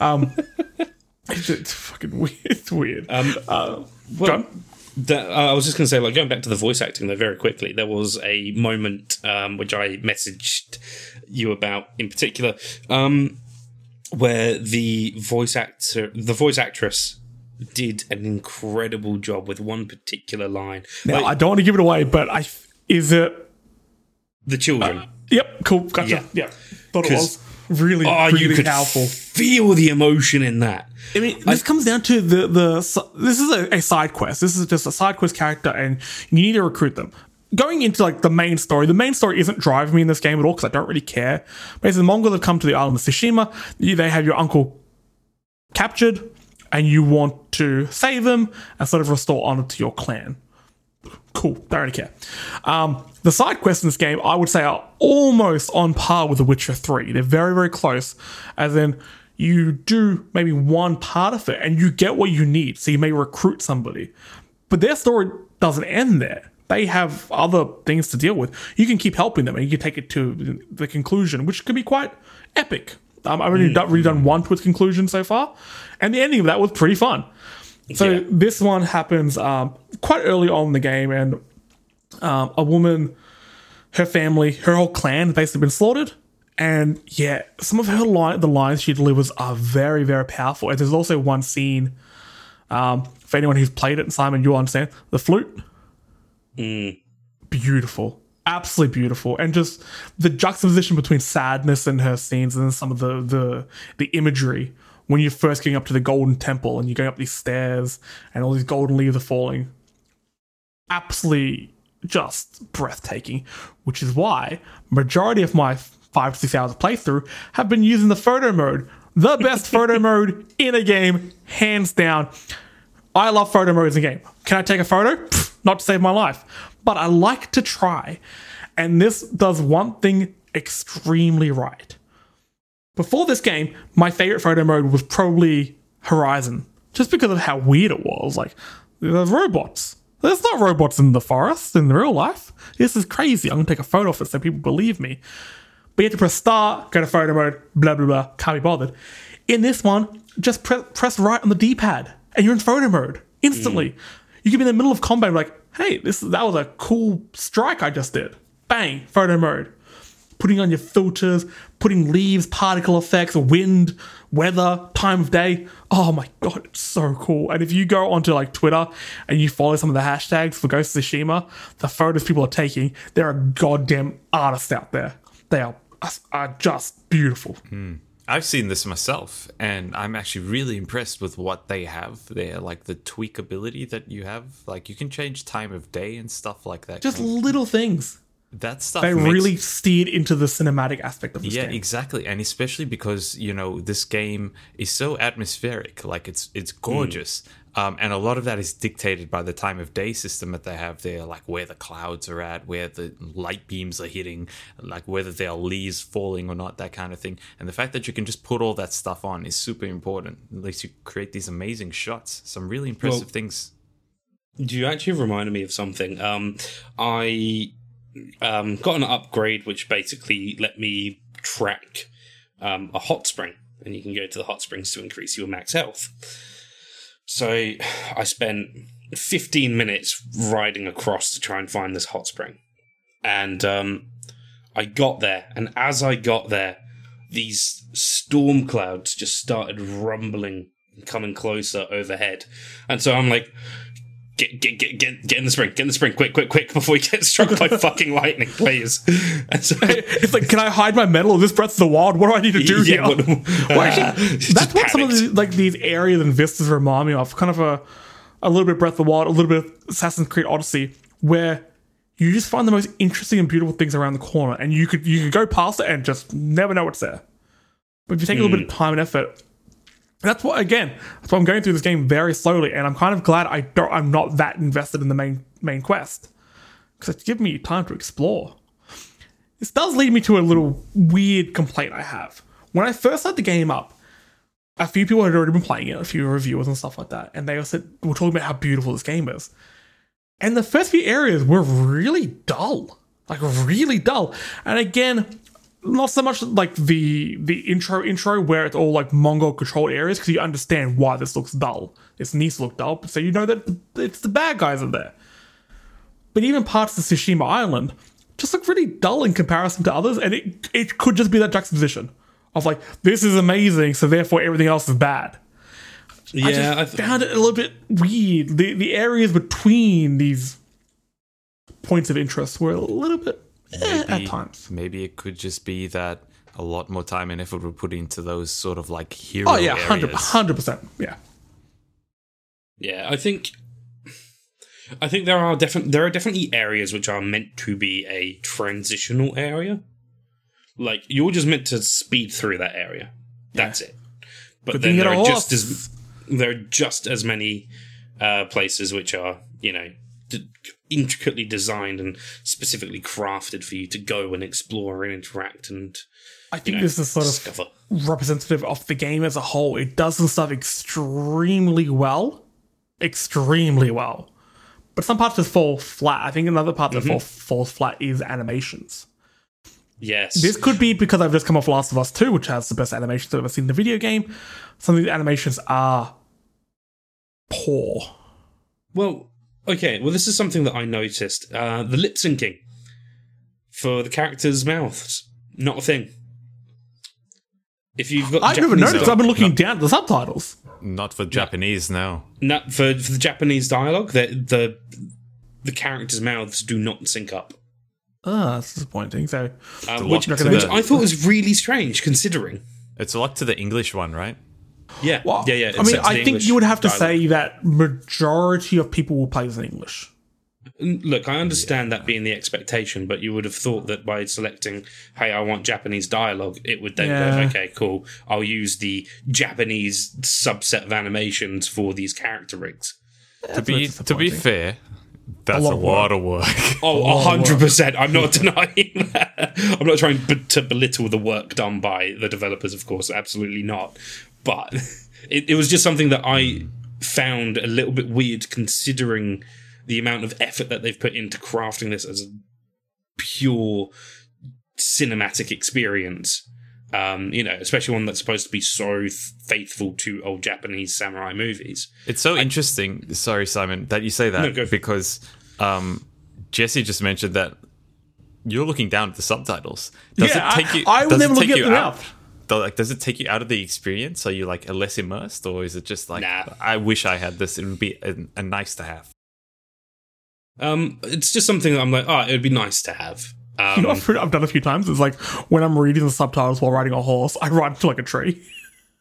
Um, it's, it's fucking weird. It's weird. Um, uh, Well, that, uh, I was just going to say, like going back to the voice acting, though, very quickly, there was a moment um, which I messaged you about in particular, um, where the voice actor, the voice actress, did an incredible job with one particular line. now, Like, I don't want to give it away, but I is it? the children. Yep, cool. Gotcha. Yeah. Yeah, thought it was really, oh, really you could powerful. feel the emotion in that. I mean, this comes down to the the. This is a, a side quest. This is just a side quest character, and you need to recruit them. Going into like the main story, the main story isn't driving me in this game at all because I don't really care. Basically, the Mongols have come to the island of Tsushima. You- They have your uncle captured, and you want to save him and sort of restore honor to your clan. Cool, don't really care. Um, the side quests in this game, I would say, are almost on par with The Witcher 3. They're very, very close. As in, you do maybe one part of it and you get what you need. So you may recruit somebody. But their story doesn't end there. They have other things to deal with. You can keep helping them and you can take it to the conclusion, which could be quite epic. Um, I've only done, really done one to its conclusion so far. And the ending of that was pretty fun. So Yeah. this one happens um, quite early on in the game, and um, a woman, her family, her whole clan basically been slaughtered. And yeah, some of her line, the lines she delivers are very, very powerful. And there's also one scene, um, for anyone who's played it, Simon, you'll understand the flute. Beautiful, absolutely beautiful, and just the juxtaposition between sadness and her scenes and some of the the the imagery when you're first getting up to the golden temple and you're going up these stairs and all these golden leaves are falling. Absolutely just breathtaking, which is why majority of my five to six hours of playthrough have been using the photo mode. The best photo mode in a game, hands down. I love photo modes in a game. Can I take a photo? Pfft, not to save my life, but I like to try. And this does one thing extremely right. Before this game, my favorite photo mode was probably Horizon, just because of how weird it was. Like, there's robots. There's not robots in the forest in real life. This is crazy. I'm gonna take a photo of it so people believe me. But you have to press start, go to photo mode, blah blah blah. Can't be bothered. In this one, just pre- press right on the D-pad, and you're in photo mode instantly. Mm. You can be in the middle of combat, like, hey, this that was a cool strike I just did. Bang, photo mode. Putting on your filters, putting leaves, particle effects, wind, weather, time of day. Oh my god, it's so cool. And if you go onto like Twitter and you follow some of the hashtags for Ghost of Tsushima, the photos people are taking, there are goddamn artists out there. They are are just beautiful. Hmm. I've seen this myself, and I'm actually really impressed with what they have there. Like the tweak ability that you have, like you can change time of day and stuff like that. Just little things. That stuff. They makes- really steered into the cinematic aspect of this yeah, game. exactly, and especially because you know this game is so atmospheric. Like it's it's gorgeous, um, and a lot of that is dictated by the time of day system that they have there, like where the clouds are at, where the light beams are hitting, like whether there are leaves falling or not, that kind of thing. And the fact that you can just put all that stuff on is super important. At least you create these amazing shots, some really impressive Well- things. You actually reminded me of something. Um, I um, got an upgrade which basically let me track um, a hot spring, and you can go to the hot springs to increase your max health. So I spent 15 minutes riding across to try and find this hot spring, and um, I got there. And as I got there, these storm clouds just started rumbling, and coming closer overhead, and so I'm like get get get get get in the spring, get in the spring, quick, quick, quick, before you get struck by fucking lightning, please. And so It's like, can I hide my medal? Is this Breath of the Wild? What do I need to do Yeah, here? what- actually, Just that's what some of panicked. the, like these areas and vistas remind me of. Kind of a a little bit of Breath of the Wild, a little bit of Assassin's Creed Odyssey, where you just find the most interesting and beautiful things around the corner, and you could you could go past it and just never know what's there. But if you take a little bit of hmm. time and effort, that's what again. That's why I'm going through this game very slowly, and I'm kind of glad I don't. I'm not that invested in the main main quest because it's given me time to explore. This does lead me to a little weird complaint I have. When I first set the game up, a few people had already been playing it, a few reviewers and stuff like that, and they said were talking about how beautiful this game is. And the first few areas were really dull, like really dull. And again, not so much like the the intro intro where it's all like Mongol controlled areas because you understand why this looks dull. It needs to look dull, so you know that it's the bad guys are there. But even parts of Tsushima Island just look really dull in comparison to others, and it it could just be that juxtaposition of like this is amazing, so therefore everything else is bad. yeah, I I th- found it a little bit weird. The the areas between these points of interest were a little bit eh, at Maybe- times. Maybe it could just be that a lot more time and effort were put into those sort of like hero Oh yeah, hundred areas. percent. Yeah, yeah. I think, I think there are definitely there are definitely areas which are meant to be a transitional area. Like you're just meant to speed through that area. That's it. But Good then there are horse. just as there are just as many uh, places which are you know d- intricately designed and specifically crafted for you to go and explore and interact and I think know, this is sort of representative of the game as a whole. It does some stuff extremely well, extremely well. But some parts just fall flat. I think another part that mm-hmm. fall, falls flat is animations. Yes, This could be because I've just come off Last of Us 2, which has the best animations I've ever seen in the video game. Some of these animations are poor. Well, okay. Well, this is something that I noticed. Uh, the lip syncing for the characters' mouths, not a thing. If you've got I've never noticed. di- I've been looking down at the subtitles. Not for Japanese, no. no, for, for the Japanese dialogue, the, the the characters' mouths do not sync up, Ah, that's disappointing. So, um, which, which the- I thought was really strange, considering. It's a lot to the English one, right? Yeah, well, yeah, yeah. I mean, I think English you would have to dialogue. say that majority of people will play this in English. Look, I understand that being the expectation, but you would have thought that by selecting, hey, I want Japanese dialogue, it would then Yeah. go, okay, cool, I'll use the Japanese subset of animations for these character rigs. to be to be fair, that's lot a of lot of work. Oh, a hundred percent. I'm not denying that. I'm not trying to belittle the work done by the developers, of course, absolutely not. But it, it was just something that I found a little bit weird, considering the amount of effort that they've put into crafting this as a pure cinematic experience. Um, you know, especially one that's supposed to be so th- faithful to old Japanese samurai movies. It's so interesting. Sorry, Simon, that you say that No, go for it. because um, Jesse just mentioned that you're looking down at the subtitles. Does Yeah, it take I- you? I would does never it look at you them out? out. Do- Like, does it take you out of the experience? Are you like a less immersed, or is it just like Nah. I wish I had this? It would be a, a nice to have. Um, it's just something that I'm like, oh, it would be nice to have. Um, You know, I've, I've done a few times. It's like when I'm reading the subtitles while riding a horse, I ride to like a tree.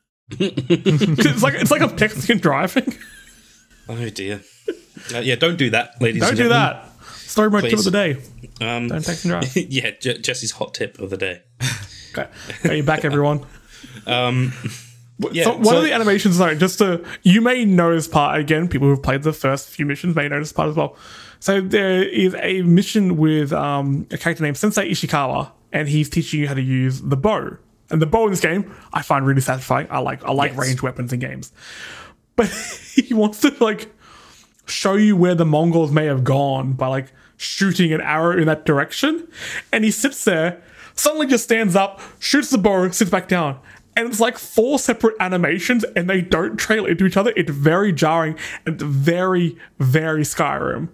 it's like it's like I'm texting and driving. Oh dear. Uh, yeah, don't do that, ladies. Don't and do that. Story mode tip of the day. Um, Don't text and drive. yeah, Je- Jesse's hot tip of the day. Okay, okay you're back, everyone. Um, yeah, so one so- of the animations, though, just to you may know this part again. People who've played the first few missions may know this part as well. So there is a mission with um, a character named Sensei Ishikawa, and he's teaching you how to use the bow. And the bow in this game, I find really satisfying. I like I like Yes. ranged weapons in games, but he wants to like show you where the Mongols may have gone by like shooting an arrow in that direction. And he sits there, suddenly just stands up, shoots the bow, sits back down. And it's like four separate animations and they don't trail into each other. It's very jarring and very, very Skyrim.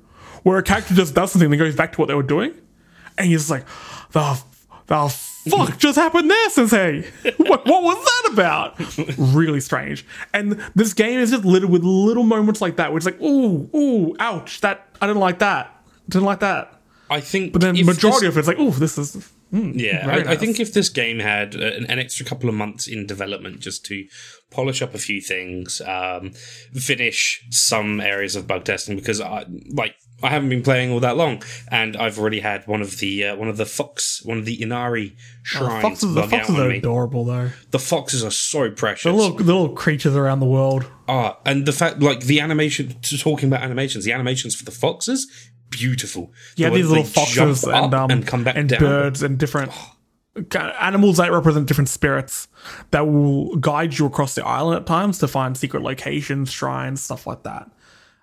Where a character just does something and goes back to what they were doing. And he's just like, the, the fuck just happened there, Sensei? What, what was that about? really strange. And this game is just littered with little moments like that, where it's like, ooh, ooh, ouch, that I didn't like that. Didn't like that. I think, But then majority this- of it's like, ooh, this is yeah, I, I think if this game had uh, an, an extra couple of months in development just to polish up a few things, um, finish some areas of bug testing, because I like I haven't been playing all that long, and I've already had one of the uh, one of the fox, one of the Inari shrines foxes. The foxes are me. adorable though. The foxes are so precious. The little, the little creatures around the world. Ah, and the fact, like the animation, to talking about animations, the animations for the foxes, beautiful. Yeah, The way these little foxes and up um come back and down. birds and different animals that represent different spirits that will guide you across the island at times to find secret locations, shrines, stuff like that.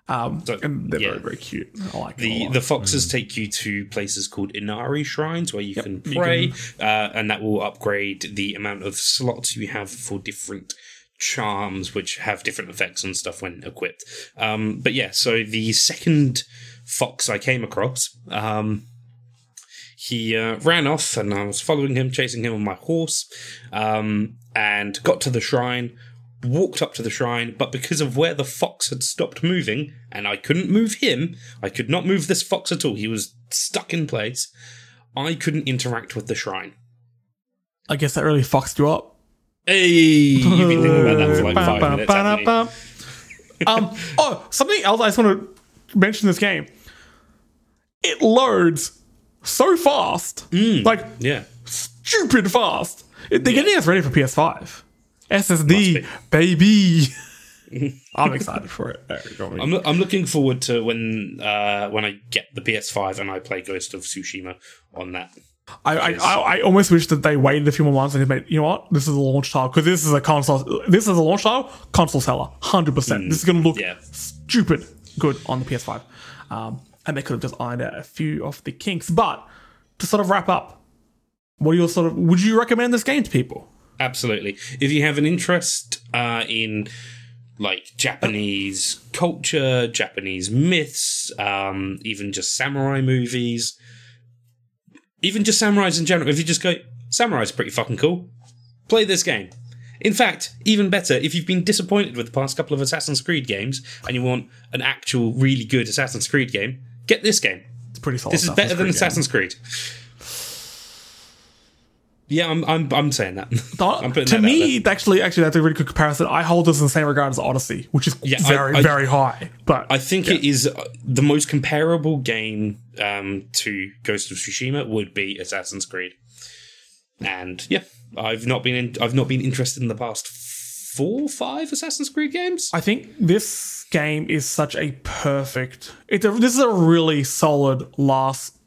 Um, So, and they're yeah. very very cute. I like them a The lot. the Mm. foxes take you to places called Inari shrines where you can pray, Uh, and that will upgrade the amount of slots you have for different charms, which have different effects and stuff when equipped. Um, but yeah, so the second fox I came across, um, he uh, ran off, and I was following him, chasing him on my horse, um, and got to the shrine. Walked up to the shrine, but because of where the fox had stopped moving, and I couldn't move him, I could not move this fox at all. He was stuck in place. I couldn't interact with the shrine. I guess that really foxed you up. Hey, you've been thinking about that for like five minutes. um, oh, something else I just want to mention this game. It loads so fast, like Yeah. stupid fast. They're getting us ready for PS5. SSD, baby. I'm excited for it. I'm, I'm looking forward to when uh, when I get the PS5 and I play Ghost of Tsushima on that. I, I, I, I almost wish that they waited a few more months and they made, you know what? This is a launch title because this is a console. This is a launch title, console seller, hundred percent. This is to look yeah. stupid good on the PS5, um, and they could have just ironed out a few of the kinks. But to sort of wrap up, what are your sort of? Would you recommend this game to people? Absolutely. If you have an interest uh, in like Japanese culture, Japanese myths, um, even just samurai movies, even just samurais in general. If you just go, samurai's pretty fucking cool, play this game. In fact, even better, if you've been disappointed with the past couple of Assassin's Creed games and you want an actual really good Assassin's Creed game, get this game. It's pretty solid. This is better than Assassin's Creed. Yeah, I'm I'm I'm saying that. I'm to that me, actually, actually, that's a really good comparison. I hold this in the same regard as Odyssey, which is Yeah, very, I- very high. But I think it is uh, the most comparable game um, to Ghost of Tsushima would be Assassin's Creed, and yeah, I've not been in, I've not been interested in the past four, five Assassin's Creed games. I think this game is such a perfect. It's a, this is a really solid last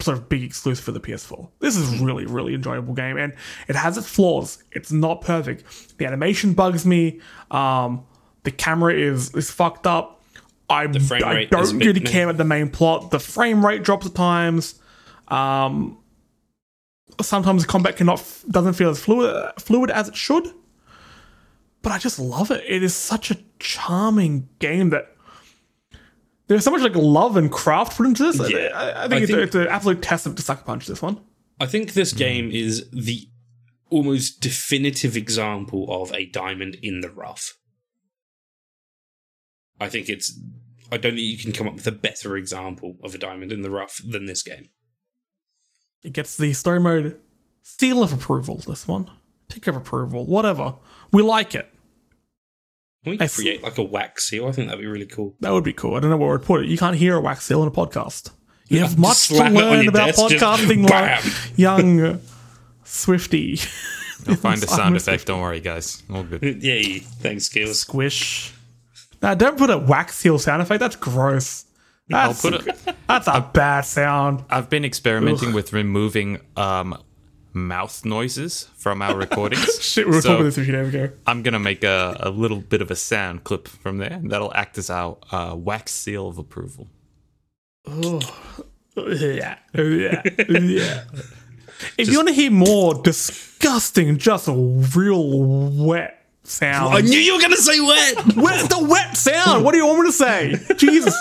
sort of big exclusive for the PS4. This is really, really enjoyable game, and it has its flaws. It's not perfect. The animation bugs me. Um, the camera is is fucked up. I, frame I don't really care about the main plot. The frame rate drops at times. Um, sometimes combat cannot doesn't feel as fluid fluid as it should but I just love it. It is such a charming game that there's so much like love and craft put into this. I- Yeah. I, I think, I it's, think- a, it's an absolute testament to Sucker Punch. This one. I think this hmm. game is the almost definitive example of a diamond in the rough. I think it's. I don't think you can come up with a better example of a diamond in the rough than this game. It gets the story mode seal of approval. This one, tick of approval, whatever. We like it. Can We I could see. create like a wax seal. I think that'd be really cool. That would be cool. I don't know where I'd put it. You can't hear a wax seal in a podcast. You have much to slap it on learn about desk, just podcasting, like young Swifty. I'll find a I'm sound a effect. Don't worry, guys. All good. Yay! Thanks, skills. Squish. Now, don't put a wax seal sound effect. That's gross. I'll That's, put it. that's a bad sound. I've been experimenting with removing um, mouth noises from our recordings. Shit, we were So talking this a few days ago. I'm gonna make a, a little bit of a sound clip from there that'll act as our uh, wax seal of approval. Oh, yeah, yeah, yeah. If you want to hear more disgusting, just real wet sound, I knew you were going to say wet. wet the wet sound. What do you want me to say? Jesus,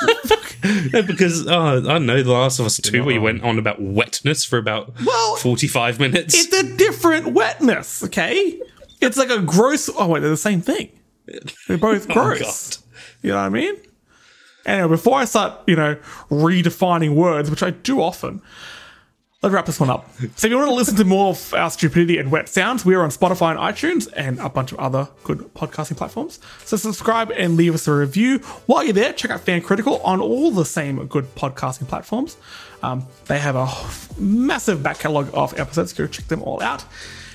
Yeah, because oh, I don't know, The Last of Us Two, where you went on about wetness for about Well, forty-five minutes. it's a different wetness. Okay, it's like a gross. Oh wait, they're the same thing. They're both oh, gross. You know what I mean? Anyway, before I start, you know, redefining words, which I do often, let's wrap this one up. So if you want to listen to more of our stupidity and wet sounds, we are on Spotify and iTunes and a bunch of other good podcasting platforms. So subscribe and leave us a review. While you're there, check out Fan Critical on all the same good podcasting platforms. Um, they have a massive back catalogue of episodes. Go check them all out.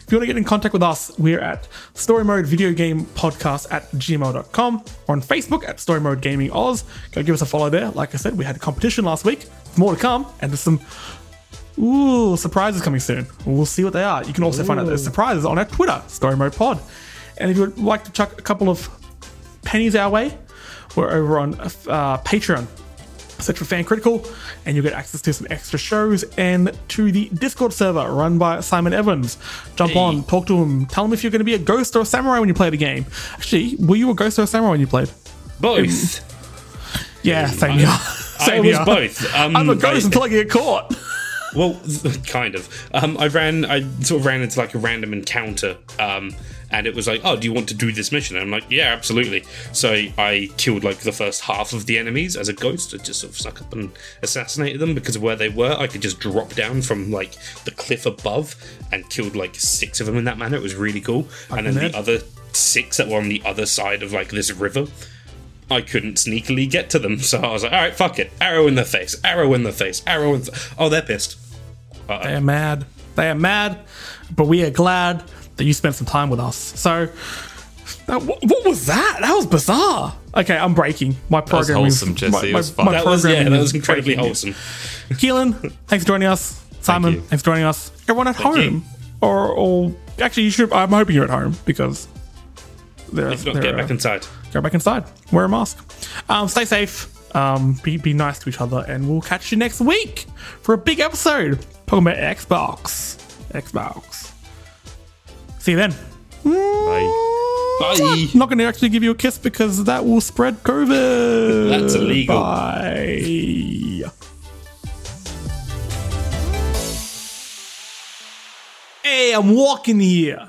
If you want to get in contact with us, we're at Story Mode Video Game Podcast at gmail.com or on Facebook at Story Mode Gaming Oz. Go give us a follow there. Like I said, we had a competition last week. More to come, and there's some ooh surprises coming soon. We'll see what they are. You can also find out those surprises on our Twitter, Story Mode Pod. And if you would like to chuck a couple of pennies our way, we're over on uh, Patreon. Search for Fan Critical, and you'll get access to some extra shows and to the Discord server run by Simon Evans. Jump on, talk to him, tell him if you're going to be a ghost or a samurai when you play the game. Actually, were you a ghost or a samurai when you played? both. Yeah, same here. I Same was here. both. Um, I'm a ghost I- until I get caught. Well, kind of. Um, I ran. I sort of ran into like a random encounter, um, and it was like, "Oh, do you want to do this mission?" And I'm like, "Yeah, absolutely." So I killed like the first half of the enemies as a ghost. I just sort of snuck up and assassinated them because of where they were. I could just drop down from like the cliff above and killed like six of them in that manner. It was really cool. and then the other six that were on the other side of like this river. I couldn't sneakily get to them, so I was like, "All right, fuck it! Arrow in the face! Arrow in the face! Arrow in the Oh, they're pissed. They are mad. They are mad, but we are glad that you spent some time with us. So, that, what, what was that? That was bizarre. Okay, I'm breaking. My was program wholesome, Jesse. My, It my, was fun. my That was yeah, that was incredibly wholesome. Keelan, thanks for joining us. Simon, you. thanks for joining us. Everyone at home, you. or, or actually, you should. I'm hoping you're at home because they're, If not, they're, get uh, back inside. Go back inside. Wear a mask. Um, stay safe. Um, be be nice to each other, and we'll catch you next week for a big episode talking about Xbox. Xbox. See you then. Bye. Bye. I'm not going to actually give you a kiss because that will spread COVID. That's illegal. Bye. Hey, I'm walking here.